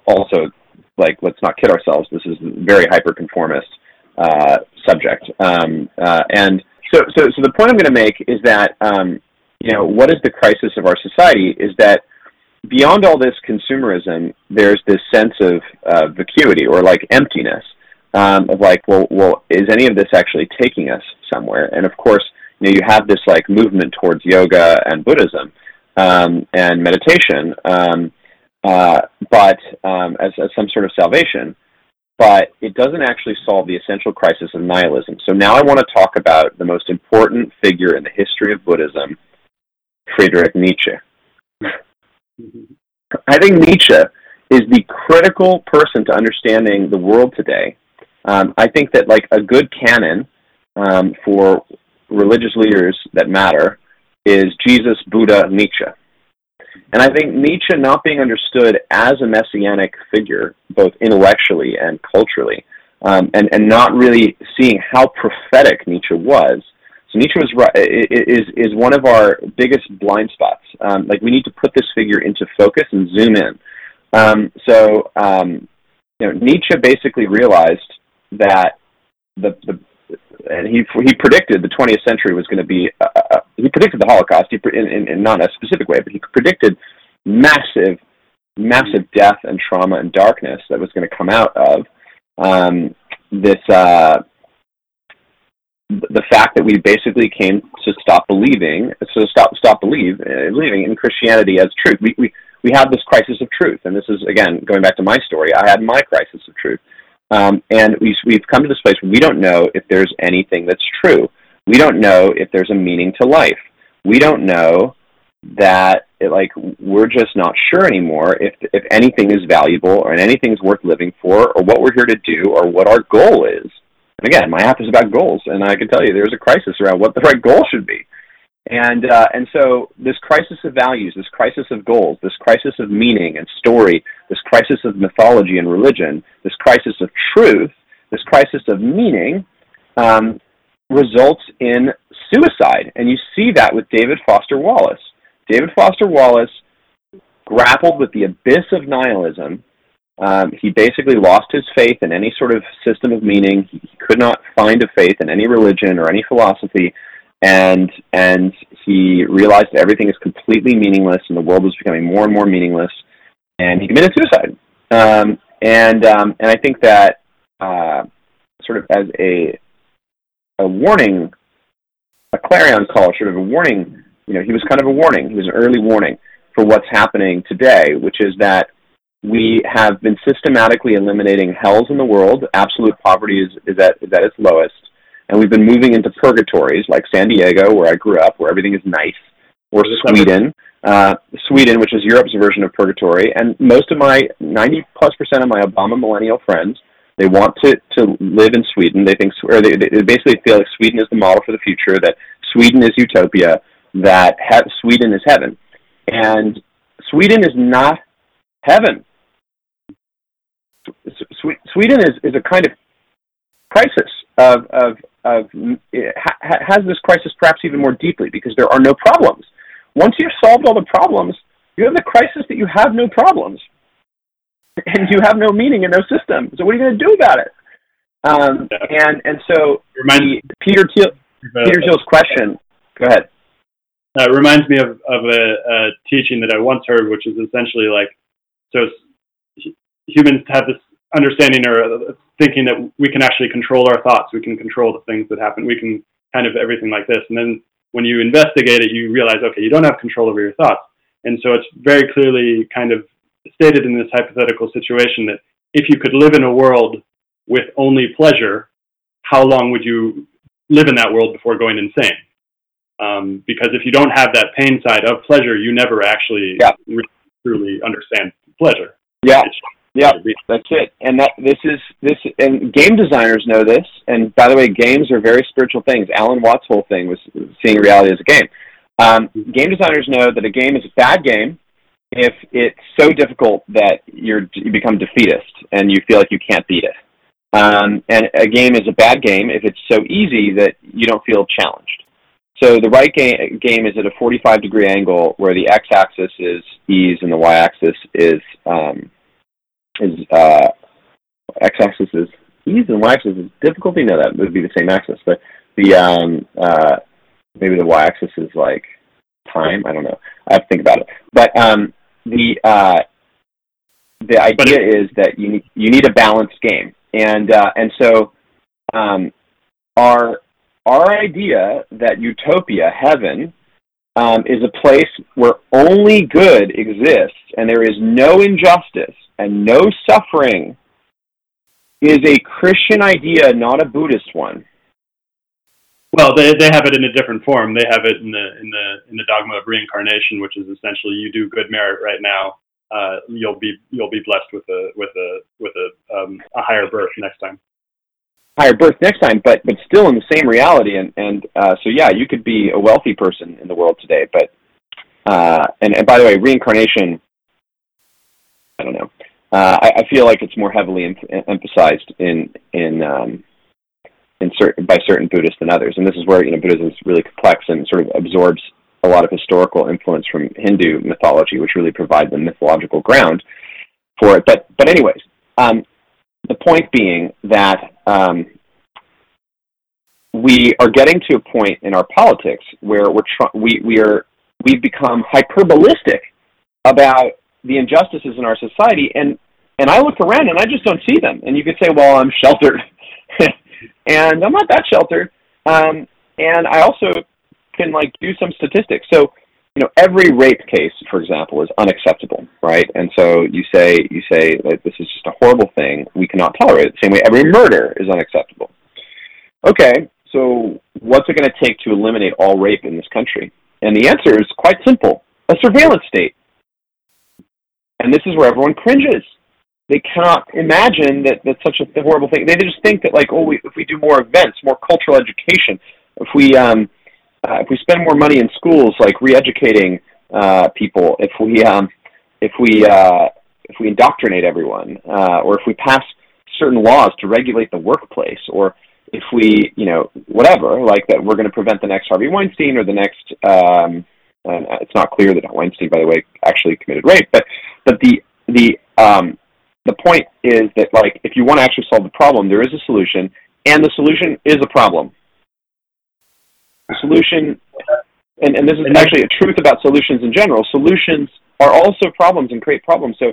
also like let's not kid ourselves. This is very hyper conformist uh, subject. Um, uh, and so, so, so the point I'm going to make is that um, you know what is the crisis of our society is that beyond all this consumerism, there's this sense of uh, vacuity or like emptiness um, of like, well, well, is any of this actually taking us somewhere? And of course, you know, you have this like movement towards yoga and Buddhism um, and meditation, um, uh, but um, as, as some sort of salvation. But it doesn't actually solve the essential crisis of nihilism. So now I want to talk about the most important figure in the history of Buddhism, Friedrich Nietzsche. I think Nietzsche is the critical person to understanding the world today um, I think that like a good canon um, for religious leaders that matter is Jesus, Buddha, Nietzsche. And I think Nietzsche not being understood as a messianic figure, both intellectually and culturally, um, and, and not really seeing how prophetic Nietzsche was. So Nietzsche was is is one of our biggest blind spots. Um, like we need to put this figure into focus and zoom in. Um, so um, you know, Nietzsche basically realized that the, the and he he predicted the 20th century was going to be uh, uh, he predicted the Holocaust he, in, in, in not a specific way, but he predicted massive massive death and trauma and darkness that was going to come out of um, this uh, the fact that we basically came to stop believing so stop stop believe uh, believing in Christianity as truth. We we we have this crisis of truth, and this is again going back to my story. I had my crisis of truth um, and we, we've come to this place where we don't know if there's anything that's true. We don't know if there's a meaning to life. We don't know that it, like we're just not sure anymore if if anything is valuable or anything's worth living for or what we're here to do or what our goal is. And again, my app is about goals, and I can tell you there's a crisis around what the right goal should be. And uh, and so this crisis of values, this crisis of goals, this crisis of meaning and story, this crisis of mythology and religion, this crisis of truth, this crisis of meaning, um, results in suicide. And you see that with David Foster Wallace. David Foster Wallace grappled with the abyss of nihilism. Um, he basically lost his faith in any sort of system of meaning. He could not find a faith in any religion or any philosophy and and he realized everything is completely meaningless, and the world was becoming more and more meaningless, and he committed suicide. Um, and um, and I think that uh, sort of as a a warning, a clarion call, sort of a warning. You know, he was kind of a warning. He was an early warning for what's happening today, which is that we have been systematically eliminating hells in the world. Absolute poverty is, is, at, is at its lowest and we've been moving into purgatories like San Diego, where I grew up, where everything is nice, or Sweden, uh, Sweden, which is Europe's version of purgatory. And most of my 90 plus percent of my Obama millennial friends, they want to, to live in Sweden. They think, or they, they basically feel like Sweden is the model for the future, that Sweden is utopia, that he- Sweden is heaven. And Sweden is not heaven. Sweden is, is a kind of crisis of, of of ha- has this crisis perhaps even more deeply because there are no problems. Once you've solved all the problems, you have the crisis that you have no problems, and you have no meaning and no system. So what are you going to do about it? Um, and and so the, Peter Thiel, Peter Thiel's question. Go ahead. Uh, it reminds me of, of a, a teaching that I once heard, which is essentially like, so humans have this understanding or thinking that we can actually control our thoughts, we can control the things that happen, we can kind of everything like this. And then when you investigate it, you realize, okay, you don't have control over your thoughts. And so it's very clearly kind of stated in this hypothetical situation that if you could live in a world with only pleasure, how long would you live in that world before going insane? Um, because if you don't have that pain side of pleasure, you never actually yeah. really, truly understand pleasure. Yeah. Yeah, that's it. And that this is this and game designers know this. And by the way, games are very spiritual things. Alan Watts' whole thing was seeing reality as a game. Um, game designers know that a game is a bad game if it's so difficult that you're you become defeatist and you feel like you can't beat it. Um, and a game is a bad game if it's so easy that you don't feel challenged. So the right game, game is at a 45 degree angle where the x-axis is ease and the y-axis is um, is uh, x-axis is ease and y-axis is difficulty. No, that would be the same axis, but the um, uh, maybe the y-axis is like time. I don't know. I have to think about it. But um, the uh, the idea is that you need, you need a balanced game, and uh, and so um, our our idea that utopia, heaven, um, is a place where only good exists and there is no injustice and no suffering is a Christian idea, not a Buddhist one. Well, they they have it in a different form. They have it in the in the in the dogma of reincarnation, which is essentially you do good merit right now, uh, you'll be you'll be blessed with a with a with a um, a higher birth next time. Higher birth next time, but but still in the same reality, and and uh, so yeah, you could be a wealthy person in the world today, but uh, and and by the way, reincarnation. I don't know. Uh, I, I feel like it's more heavily em- emphasized in in um, in certain by certain Buddhists than others, and this is where you know Buddhism is really complex and sort of absorbs a lot of historical influence from Hindu mythology, which really provide the mythological ground for it. But but anyways, um, the point being that um, we are getting to a point in our politics where we're tr- we we are we've become hyperbolistic about the injustices in our society, and and I look around and I just don't see them. And you could say, well, I'm sheltered, and I'm not that sheltered. Um, and I also can like do some statistics. So, you know, every rape case, for example, is unacceptable, right? And so you say you say that this is just a horrible thing. We cannot tolerate it. The same way every murder is unacceptable. Okay, so what's it going to take to eliminate all rape in this country? And the answer is quite simple: a surveillance state. And this is where everyone cringes. They cannot imagine that that's such a horrible thing. They just think that like, oh, we, if we do more events, more cultural education, if we um, uh, if we spend more money in schools, like re-educating uh, people, if we um, if we uh, if we indoctrinate everyone, uh, or if we pass certain laws to regulate the workplace, or if we, you know, whatever, like that, we're going to prevent the next Harvey Weinstein or the next. Um, and it's not clear that Weinstein, by the way, actually committed rape, but but the the um, the point is that like if you want to actually solve the problem, there is a solution, and the solution is a problem solution, and, and this is actually a truth about solutions in general, solutions are also problems and create problems. So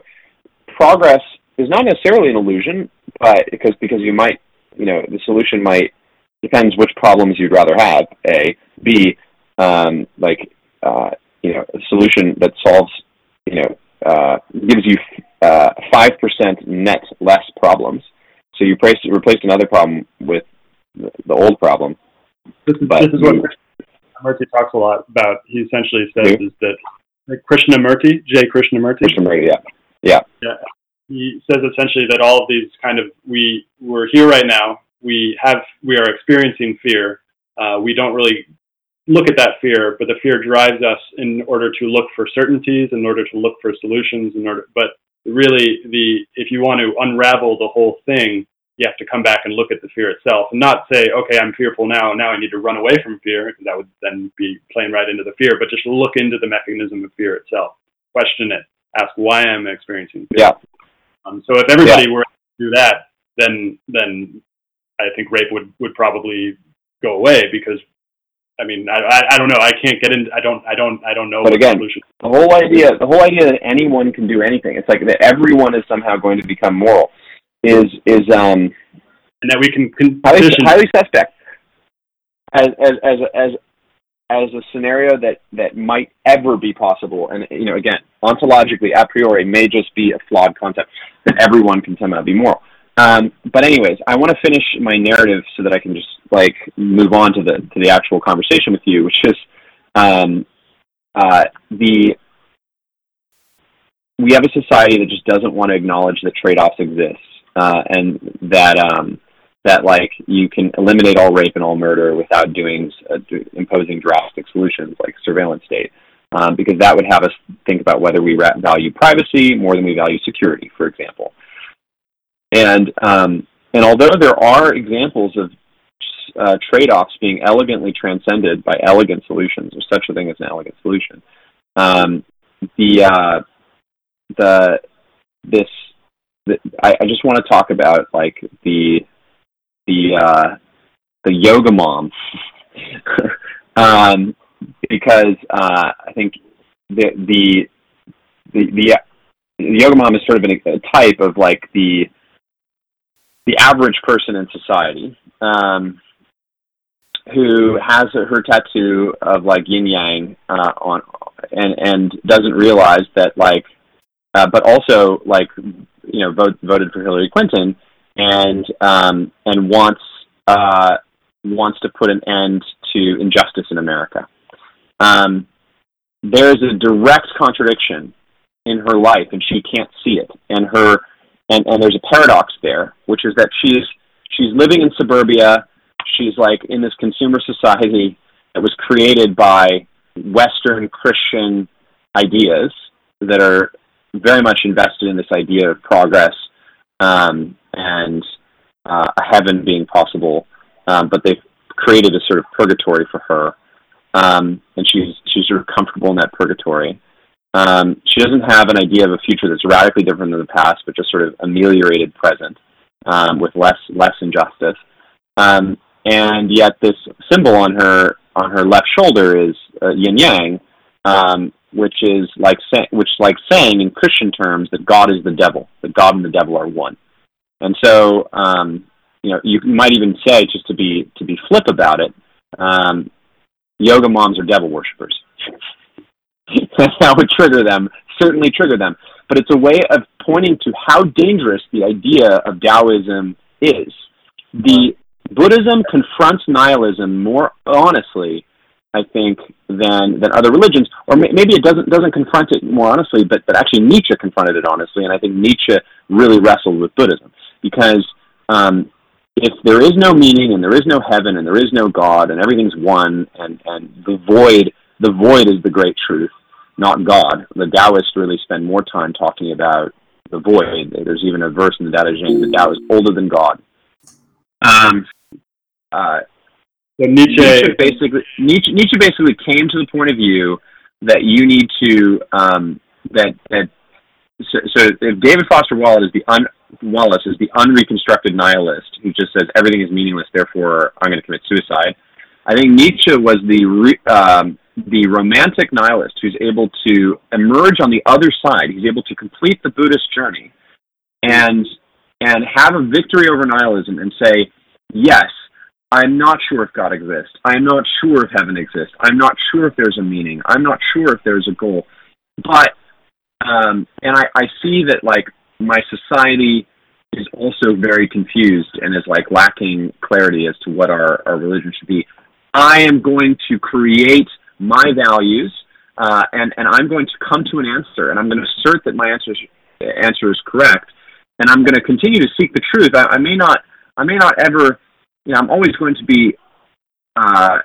progress is not necessarily an illusion, but because because you might, you know, the solution might depends which problems you'd rather have. A, B, um, like uh, you know, a solution that solves, you know, uh, gives you uh, five uh, percent net less problems. So you replaced replaced another problem with the, the old problem, this is, but, this is what Krishnamurti talks a lot about. He essentially says is that like Krishnamurti, J. Krishnamurti. Krishnamurti, yeah, yeah, yeah. He says essentially that all of these kind of we we're here right now. We have we are experiencing fear. Uh, we don't really look at that fear, but the fear drives us in order to look for certainties, in order to look for solutions, in order. But really, the if you want to unravel the whole thing, you have to come back and look at the fear itself and not say, okay, I'm fearful now, now I need to run away from fear, because that would then be playing right into the fear, but just look into the mechanism of fear itself. Question it. Ask why I'm experiencing fear. Yeah. Um, so if everybody yeah. were to do that, then then I think rape would, would probably go away because I mean, I, I, I don't know. I can't get in. I don't. I don't. I don't know. But again, the, the whole idea, the whole idea that anyone can do anything. It's like that everyone is somehow going to become moral is is um and that we can, highly, highly suspect as as as as as a scenario that that might ever be possible. And you know, again, ontologically, a priori, may just be a flawed concept that everyone can somehow be moral. Um, but anyways, I want to finish my narrative so that I can just like move on to the to the actual conversation with you, which is um, uh, the we have a society that just doesn't want to acknowledge that trade-offs exist uh, and that um, that like you can eliminate all rape and all murder without doing uh, do, imposing drastic solutions like surveillance state, um, because that would have us think about whether we value privacy more than we value security, for example. And um, and although there are examples of uh, trade-offs being elegantly transcended by elegant solutions, or such a thing as an elegant solution. Um, the uh, the this the, I, I just want to talk about like the the uh, the yoga mom um, because uh, I think the the the, the, yoga mom is sort of an, a type of like the the average person in society um, who has her tattoo of like yin yang uh, on and and doesn't realize that like uh, but also like you know vote, voted for Hillary Clinton and um, and wants uh, wants to put an end to injustice in America. Um, there is a direct contradiction in her life, and she can't see it. And her and, and there's a paradox there, which is that she's she's living in suburbia. She's like in this consumer society that was created by Western Christian ideas that are very much invested in this idea of progress um, and uh, a heaven being possible, um, but they've created a sort of purgatory for her, um, and she's she's sort of comfortable in that purgatory. Um, she doesn't have an idea of a future that's radically different than the past, but just sort of ameliorated present um, with less less injustice. Um, and yet, this symbol on her on her left shoulder is uh, yin yang, um, which is like say, which like saying in Christian terms that God is the devil, that God and the devil are one. And so, um, you know, you might even say, just to be to be flip about it, um, yoga moms are devil worshippers. that would trigger them, certainly trigger them. But it's a way of pointing to how dangerous the idea of Taoism is. The Buddhism confronts nihilism more honestly, I think, than than other religions, or may, maybe it doesn't doesn't confront it more honestly, but but actually Nietzsche confronted it honestly, and I think Nietzsche really wrestled with Buddhism because um, if there is no meaning and there is no heaven and there is no God and everything's one and, and the void the void is the great truth, not God. The Taoists really spend more time talking about the void. There's even a verse in the Tao Te Ching, the Tao is older than God. Um, uh, so Nietzsche, Nietzsche basically Nietzsche, Nietzsche basically came to the point of view that you need to um, that that so, so if David Foster Wallace is the un, Wallace is the unreconstructed nihilist who just says everything is meaningless, therefore I'm going to commit suicide. I think Nietzsche was the re, um, the romantic nihilist who's able to emerge on the other side. He's able to complete the Buddhist journey and and have a victory over nihilism and say, yes, I'm not sure if God exists. I'm not sure if heaven exists. I'm not sure if there's a meaning. I'm not sure if there's a goal. But um, and I, I see that like my society is also very confused and is like lacking clarity as to what our, our religion should be. I am going to create my values uh, and, and I'm going to come to an answer and I'm going to assert that my answer is, answer is correct and I'm going to continue to seek the truth. I, I may not I may not ever you know I'm always going to be uh,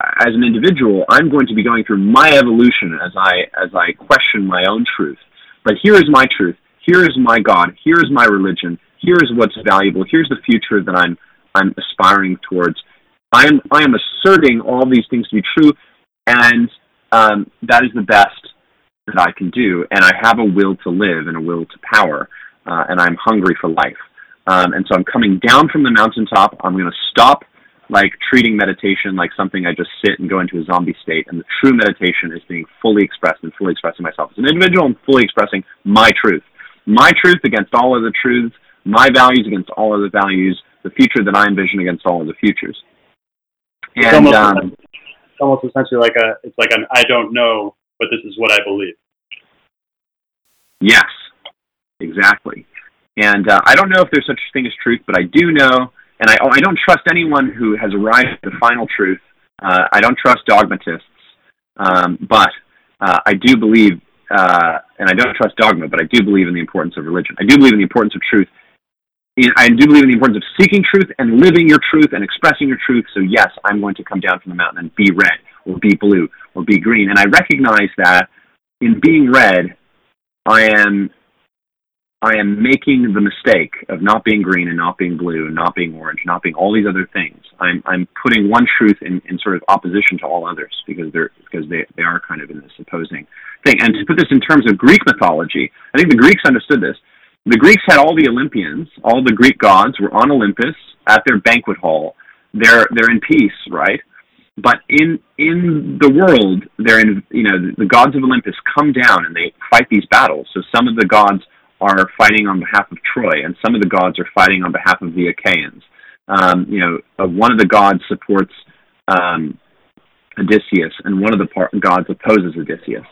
as an individual, I'm going to be going through my evolution as I as I question my own truth. But here is my truth. Here is my God. Here is my religion. Here is what's valuable. Here's the future that I'm I'm aspiring towards. I am I am asserting all these things to be true, and um, that is the best that I can do. And I have a will to live and a will to power, uh, and I'm hungry for life. Um, and so I'm coming down from the mountaintop. I'm going to stop like treating meditation like something I just sit and go into a zombie state. And the true meditation is being fully expressed and fully expressing myself as an individual and fully expressing my truth. My truth against all other truths, my values against all other values, the future that I envision against all of the futures. And um, almost essentially like a it's like an I don't know, but this is what I believe. Yes, exactly. And uh, I don't know if there's such a thing as truth, but I do know, and I, I don't trust anyone who has arrived at the final truth. Uh, I don't trust dogmatists, um, but uh, I do believe, uh, and I don't trust dogma, but I do believe in the importance of religion. I do believe in the importance of truth. I do believe in the importance of seeking truth and living your truth and expressing your truth. So yes, I'm going to come down from the mountain and be red or be blue or be green. And I recognize that in being red, I am I am making the mistake of not being green and not being blue and not being orange, not being all these other things. I'm I'm putting one truth in, in sort of opposition to all others because they're because they, they are kind of in this opposing thing. And to put this in terms of Greek mythology, I think the Greeks understood this. The Greeks had all the Olympians, all the Greek gods were on Olympus at their banquet hall. They're they're in peace, right? But in in the world, they're in you know the, the gods of Olympus come down and they fight these battles. So some of the gods are fighting on behalf of Troy, and some of the gods are fighting on behalf of the Achaeans. Um, you know, uh, one of the gods supports um, Odysseus, and one of the par- gods opposes Odysseus.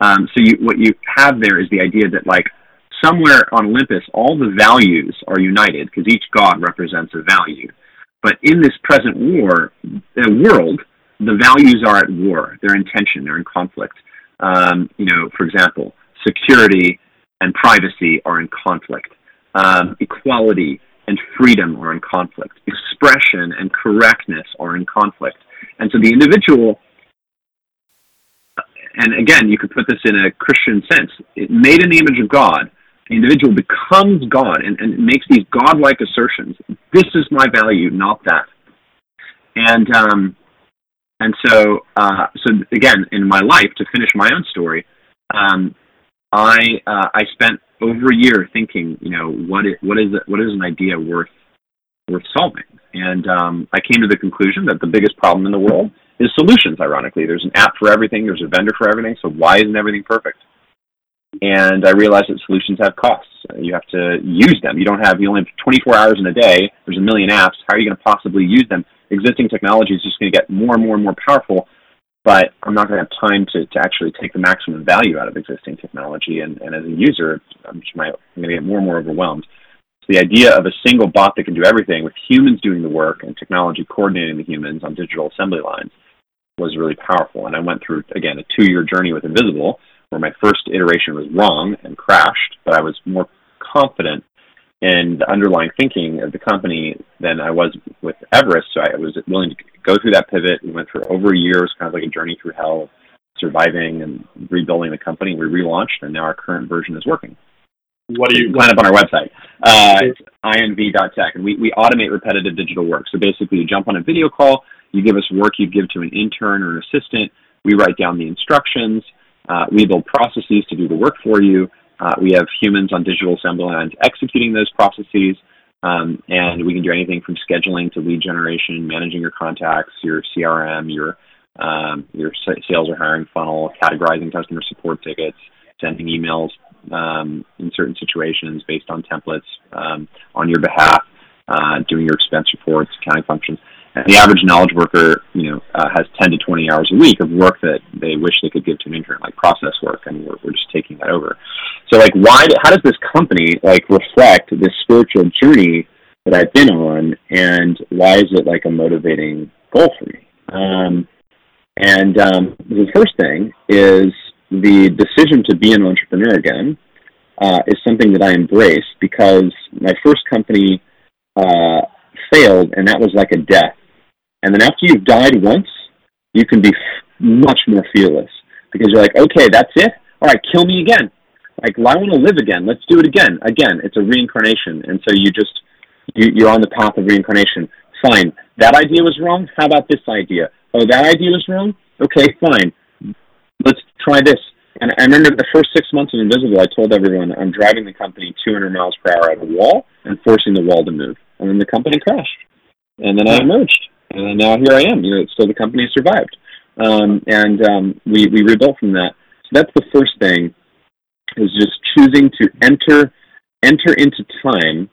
Um, so you, what you have there is the idea that like somewhere on Olympus, all the values are united because each god represents a value. But in this present war, the world, the values are at war. They're in tension. They're in conflict. Um, you know, for example, security and privacy are in conflict. Um, equality and freedom are in conflict. Expression and correctness are in conflict. And so the individual, and again, you could put this in a Christian sense, made in the image of God, the individual becomes God and, and makes these godlike assertions. This is my value, not that. And um, and so uh, so again, in my life, to finish my own story, um, I uh, I spent over a year thinking, you know, what is what is what is an idea worth worth solving? And um, I came to the conclusion that the biggest problem in the world is solutions. Ironically, there's an app for everything, there's a vendor for everything. So why isn't everything perfect? And I realized that solutions have costs. You have to use them. You don't have you only have 24 hours in a day. There's a million apps. How are you going to possibly use them? Existing technology is just going to get more and more and more powerful but I'm not going to have time to, to actually take the maximum value out of existing technology. And, and as a user, I'm, just I'm going to get more and more overwhelmed. So the idea of a single bot that can do everything with humans doing the work and technology coordinating the humans on digital assembly lines was really powerful. And I went through, again, a two year journey with Invisible where my first iteration was wrong and crashed, but I was more confident in the underlying thinking of the company than I was with Everest. So I was willing to go through that pivot. We went for over a year. It was kind of like a journey through hell surviving and rebuilding the company. We relaunched, and now our current version is working. What do you line up on our website? Uh, it's inv.tech, and we, we automate repetitive digital work. So basically, you jump on a video call, you give us work you'd give to an intern or an assistant. We write down the instructions. Uh, we build processes to do the work for you. Uh, we have humans on digital assembly lines executing those processes, um, and we can do anything from scheduling to lead generation, managing your contacts, your CRM, your um, your sales or hiring funnel, categorizing customer support tickets, sending emails um, in certain situations based on templates um, on your behalf, uh, doing your expense reports, accounting functions. And the average knowledge worker, you know, uh, has 10 to 20 hours a week of work that they wish they could give to an intern, like process work, and we're, we're just taking that over. So, like, why? How does this company like reflect this spiritual journey that I've been on, and why is it like a motivating goal for me? Um, and um, the first thing is the decision to be an entrepreneur again uh, is something that I embrace because my first company uh, failed, and that was like a death. And then after you've died once, you can be much more fearless because you're like, okay, that's it. All right, kill me again. Like, well, I want to live again. Let's do it again. Again, it's a reincarnation, and so you just you, you're on the path of reincarnation. Fine, that idea was wrong. How about this idea? Oh, that idea was wrong. Okay, fine. Let's try this. And I remember the first six months of Invisible, I told everyone I'm driving the company 200 miles per hour at a wall and forcing the wall to move. And then the company crashed. And then I emerged and now here I am. You know, so the company survived, um, and um, we we rebuilt from that. So that's the first thing, is just choosing to enter enter into time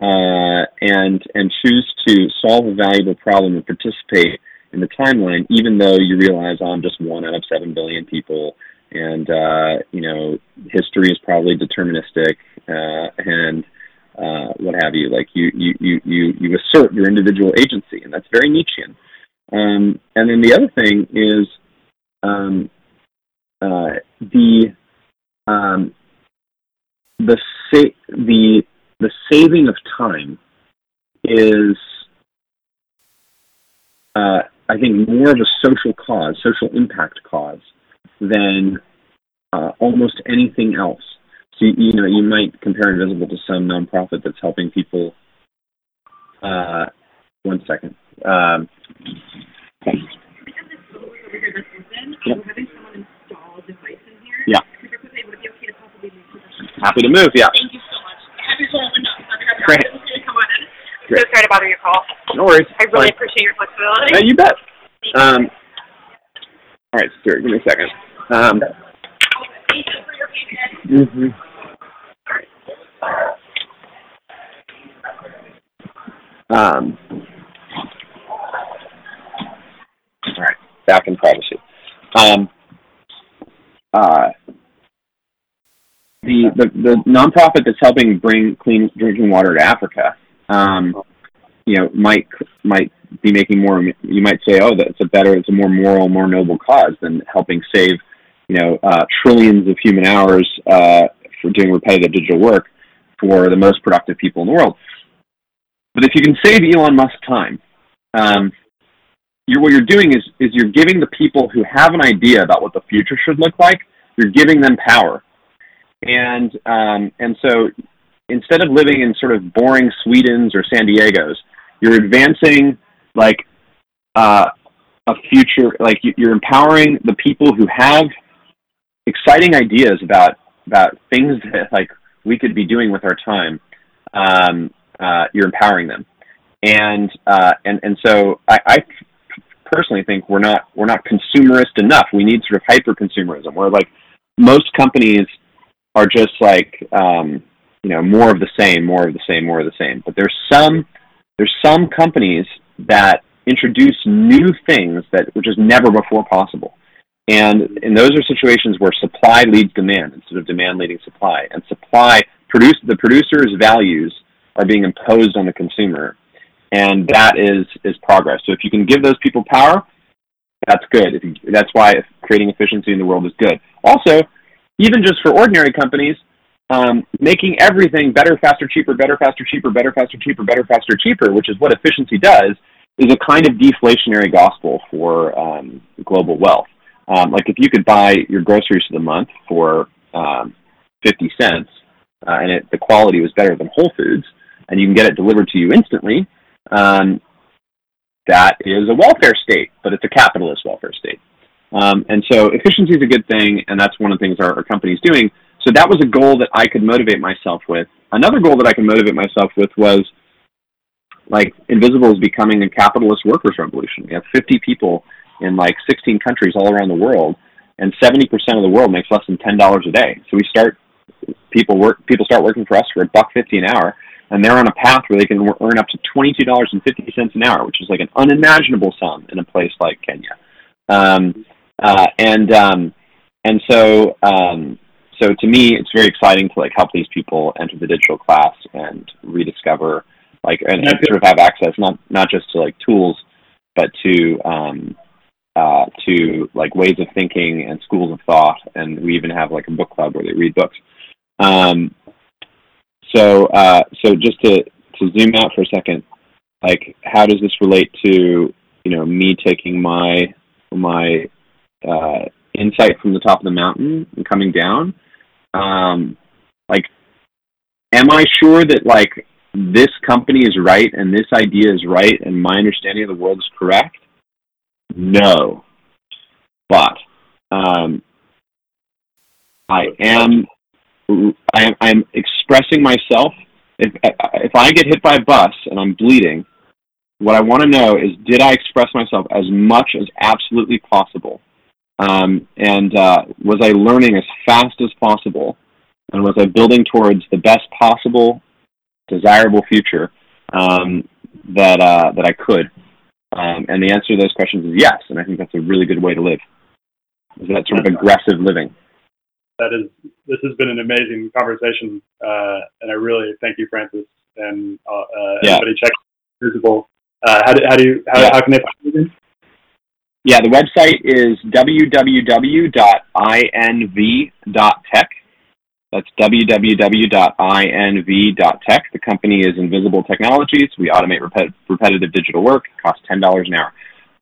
uh, and and choose to solve a valuable problem and participate in the timeline, even though you realize oh, I'm just one out of seven billion people, and uh, you know history is probably deterministic, uh, and uh, what have you. Like you, you, you, you, you assert your individual agency, and that's very Nietzschean. Um, and then the other thing is um, uh, the um, the sa- the the saving of time is, uh, I think, more of a social cause, social impact cause, than uh, almost anything else. So you, know, you might compare Invisible to some nonprofit that's helping people. Uh, one second. Um, Yeah. Happy to move. Yeah. Thank you so much. Happy to open up. Great. Come on in. Great. So sorry to bother your call. No worries. I really Fine. appreciate your flexibility. Uh, you bet. Um, all right, Stewart, give me a second. Um, Thank you for your patience. mhm. Um, all right, back in privacy. Um, uh, the, the the nonprofit that's helping bring clean drinking water to Africa, um, you know, might might be making more. You might say, oh, that's a better, it's a more moral, more noble cause than helping save, you know, uh, trillions of human hours uh, for doing repetitive digital work for the most productive people in the world. But if you can save Elon Musk time, um, you're, what you're doing is is you're giving the people who have an idea about what the future should look like, you're giving them power, and um, and so instead of living in sort of boring Swedens or San Diego's, you're advancing like uh, a future. Like you- you're empowering the people who have exciting ideas about about things that like we could be doing with our time. Um, uh, you're empowering them, and uh, and and so I, I personally think we're not we're not consumerist enough. We need sort of hyper consumerism, where like most companies are just like um, you know more of the same, more of the same, more of the same. But there's some there's some companies that introduce new things that which is never before possible. And and those are situations where supply leads demand instead of demand leading supply. And supply produce the producer's values are being imposed on the consumer, and that is is progress. So if you can give those people power, that's good. If you, that's why creating efficiency in the world is good. Also, even just for ordinary companies, um, making everything better, faster, cheaper, better, faster, cheaper, better, faster, cheaper, better, faster, cheaper, which is what efficiency does, is a kind of deflationary gospel for um, global wealth. Um, like if you could buy your groceries for the month for um, 50 cents, uh, and it, the quality was better than Whole Foods, and you can get it delivered to you instantly, um, that is a welfare state, but it's a capitalist welfare state. Um, and so efficiency is a good thing, and that's one of the things our, our company's doing. So that was a goal that I could motivate myself with. Another goal that I could motivate myself with was like Invisible is becoming a capitalist workers' revolution. We have 50 people in like 16 countries all around the world, and 70% of the world makes less than $10 a day. So we start people work people start working for us for a buck fifty an hour, and they're on a path where they can earn up to twenty-two dollars and fifty cents an hour, which is like an unimaginable sum in a place like Kenya. Um, uh, and um, and so um, so to me, it's very exciting to like help these people enter the digital class and rediscover like and, and sort of have access not not just to like tools, but to um, uh, to like ways of thinking and schools of thought, and we even have like a book club where they read books. Um, so uh, so just to to zoom out for a second, like how does this relate to you know me taking my my uh, insight from the top of the mountain and coming down? Um, like, am I sure that like this company is right and this idea is right and my understanding of the world is correct? No, but um, I am I am I'm expressing myself. If if I get hit by a bus and I'm bleeding, what I want to know is did I express myself as much as absolutely possible, um, and uh, was I learning as fast as possible, and was I building towards the best possible desirable future um, that uh, that I could? Um, and the answer to those questions is yes. And I think that's a really good way to live. Is that sort of aggressive living? That is. This has been an amazing conversation, uh, and I really thank you, Francis. And uh, uh, Yeah. everybody check Visible. Uh, how do how do you how, Yeah. how can they find you? Yeah, the website is www.inv.tech. That's www.inv.tech. The company is Invisible Technologies. We automate repet- repetitive digital work. It costs $10 an hour.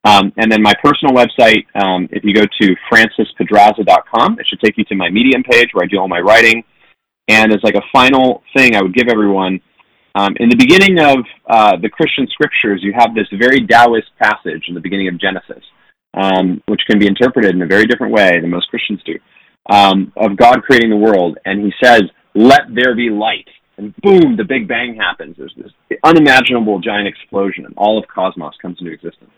Um, and then my personal website, um, if you go to francispedraza.com, it should take you to my Medium page where I do all my writing. And as like a final thing, I would give everyone, um, in the beginning of uh, the Christian scriptures, you have this very Taoist passage in the beginning of Genesis um, which can be interpreted in a very different way than most Christians do, um, of God creating the world. And he says, let there be light. And boom, the Big Bang happens. There's this unimaginable giant explosion, and all of cosmos comes into existence.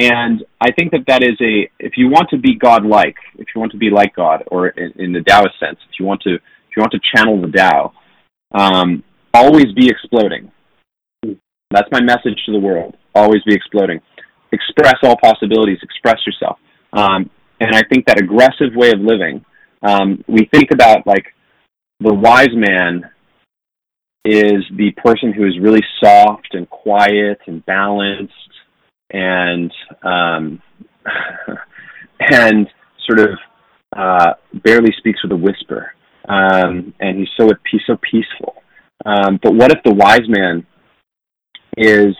And I think that that is a, if you want to be God-like, if you want to be like God, or in, in the Taoist sense, if you want to, if you want to channel the Tao, um, always be exploding. That's my message to the world. Always be exploding express all possibilities, express yourself. Um, and I think that aggressive way of living, um, we think about like the wise man is the person who is really soft and quiet and balanced and um, and sort of uh, barely speaks with a whisper. Um, and he's so he's so peaceful. Um, but what if the wise man is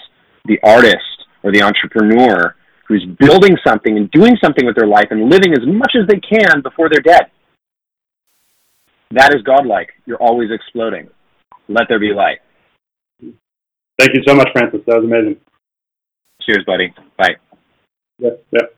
the artist or the entrepreneur who's building something and doing something with their life and living as much as they can before they're dead. That is godlike. You're always exploding. Let there be light. Thank you so much, Francis. That was amazing. Cheers, buddy. Bye. Yep. Yep.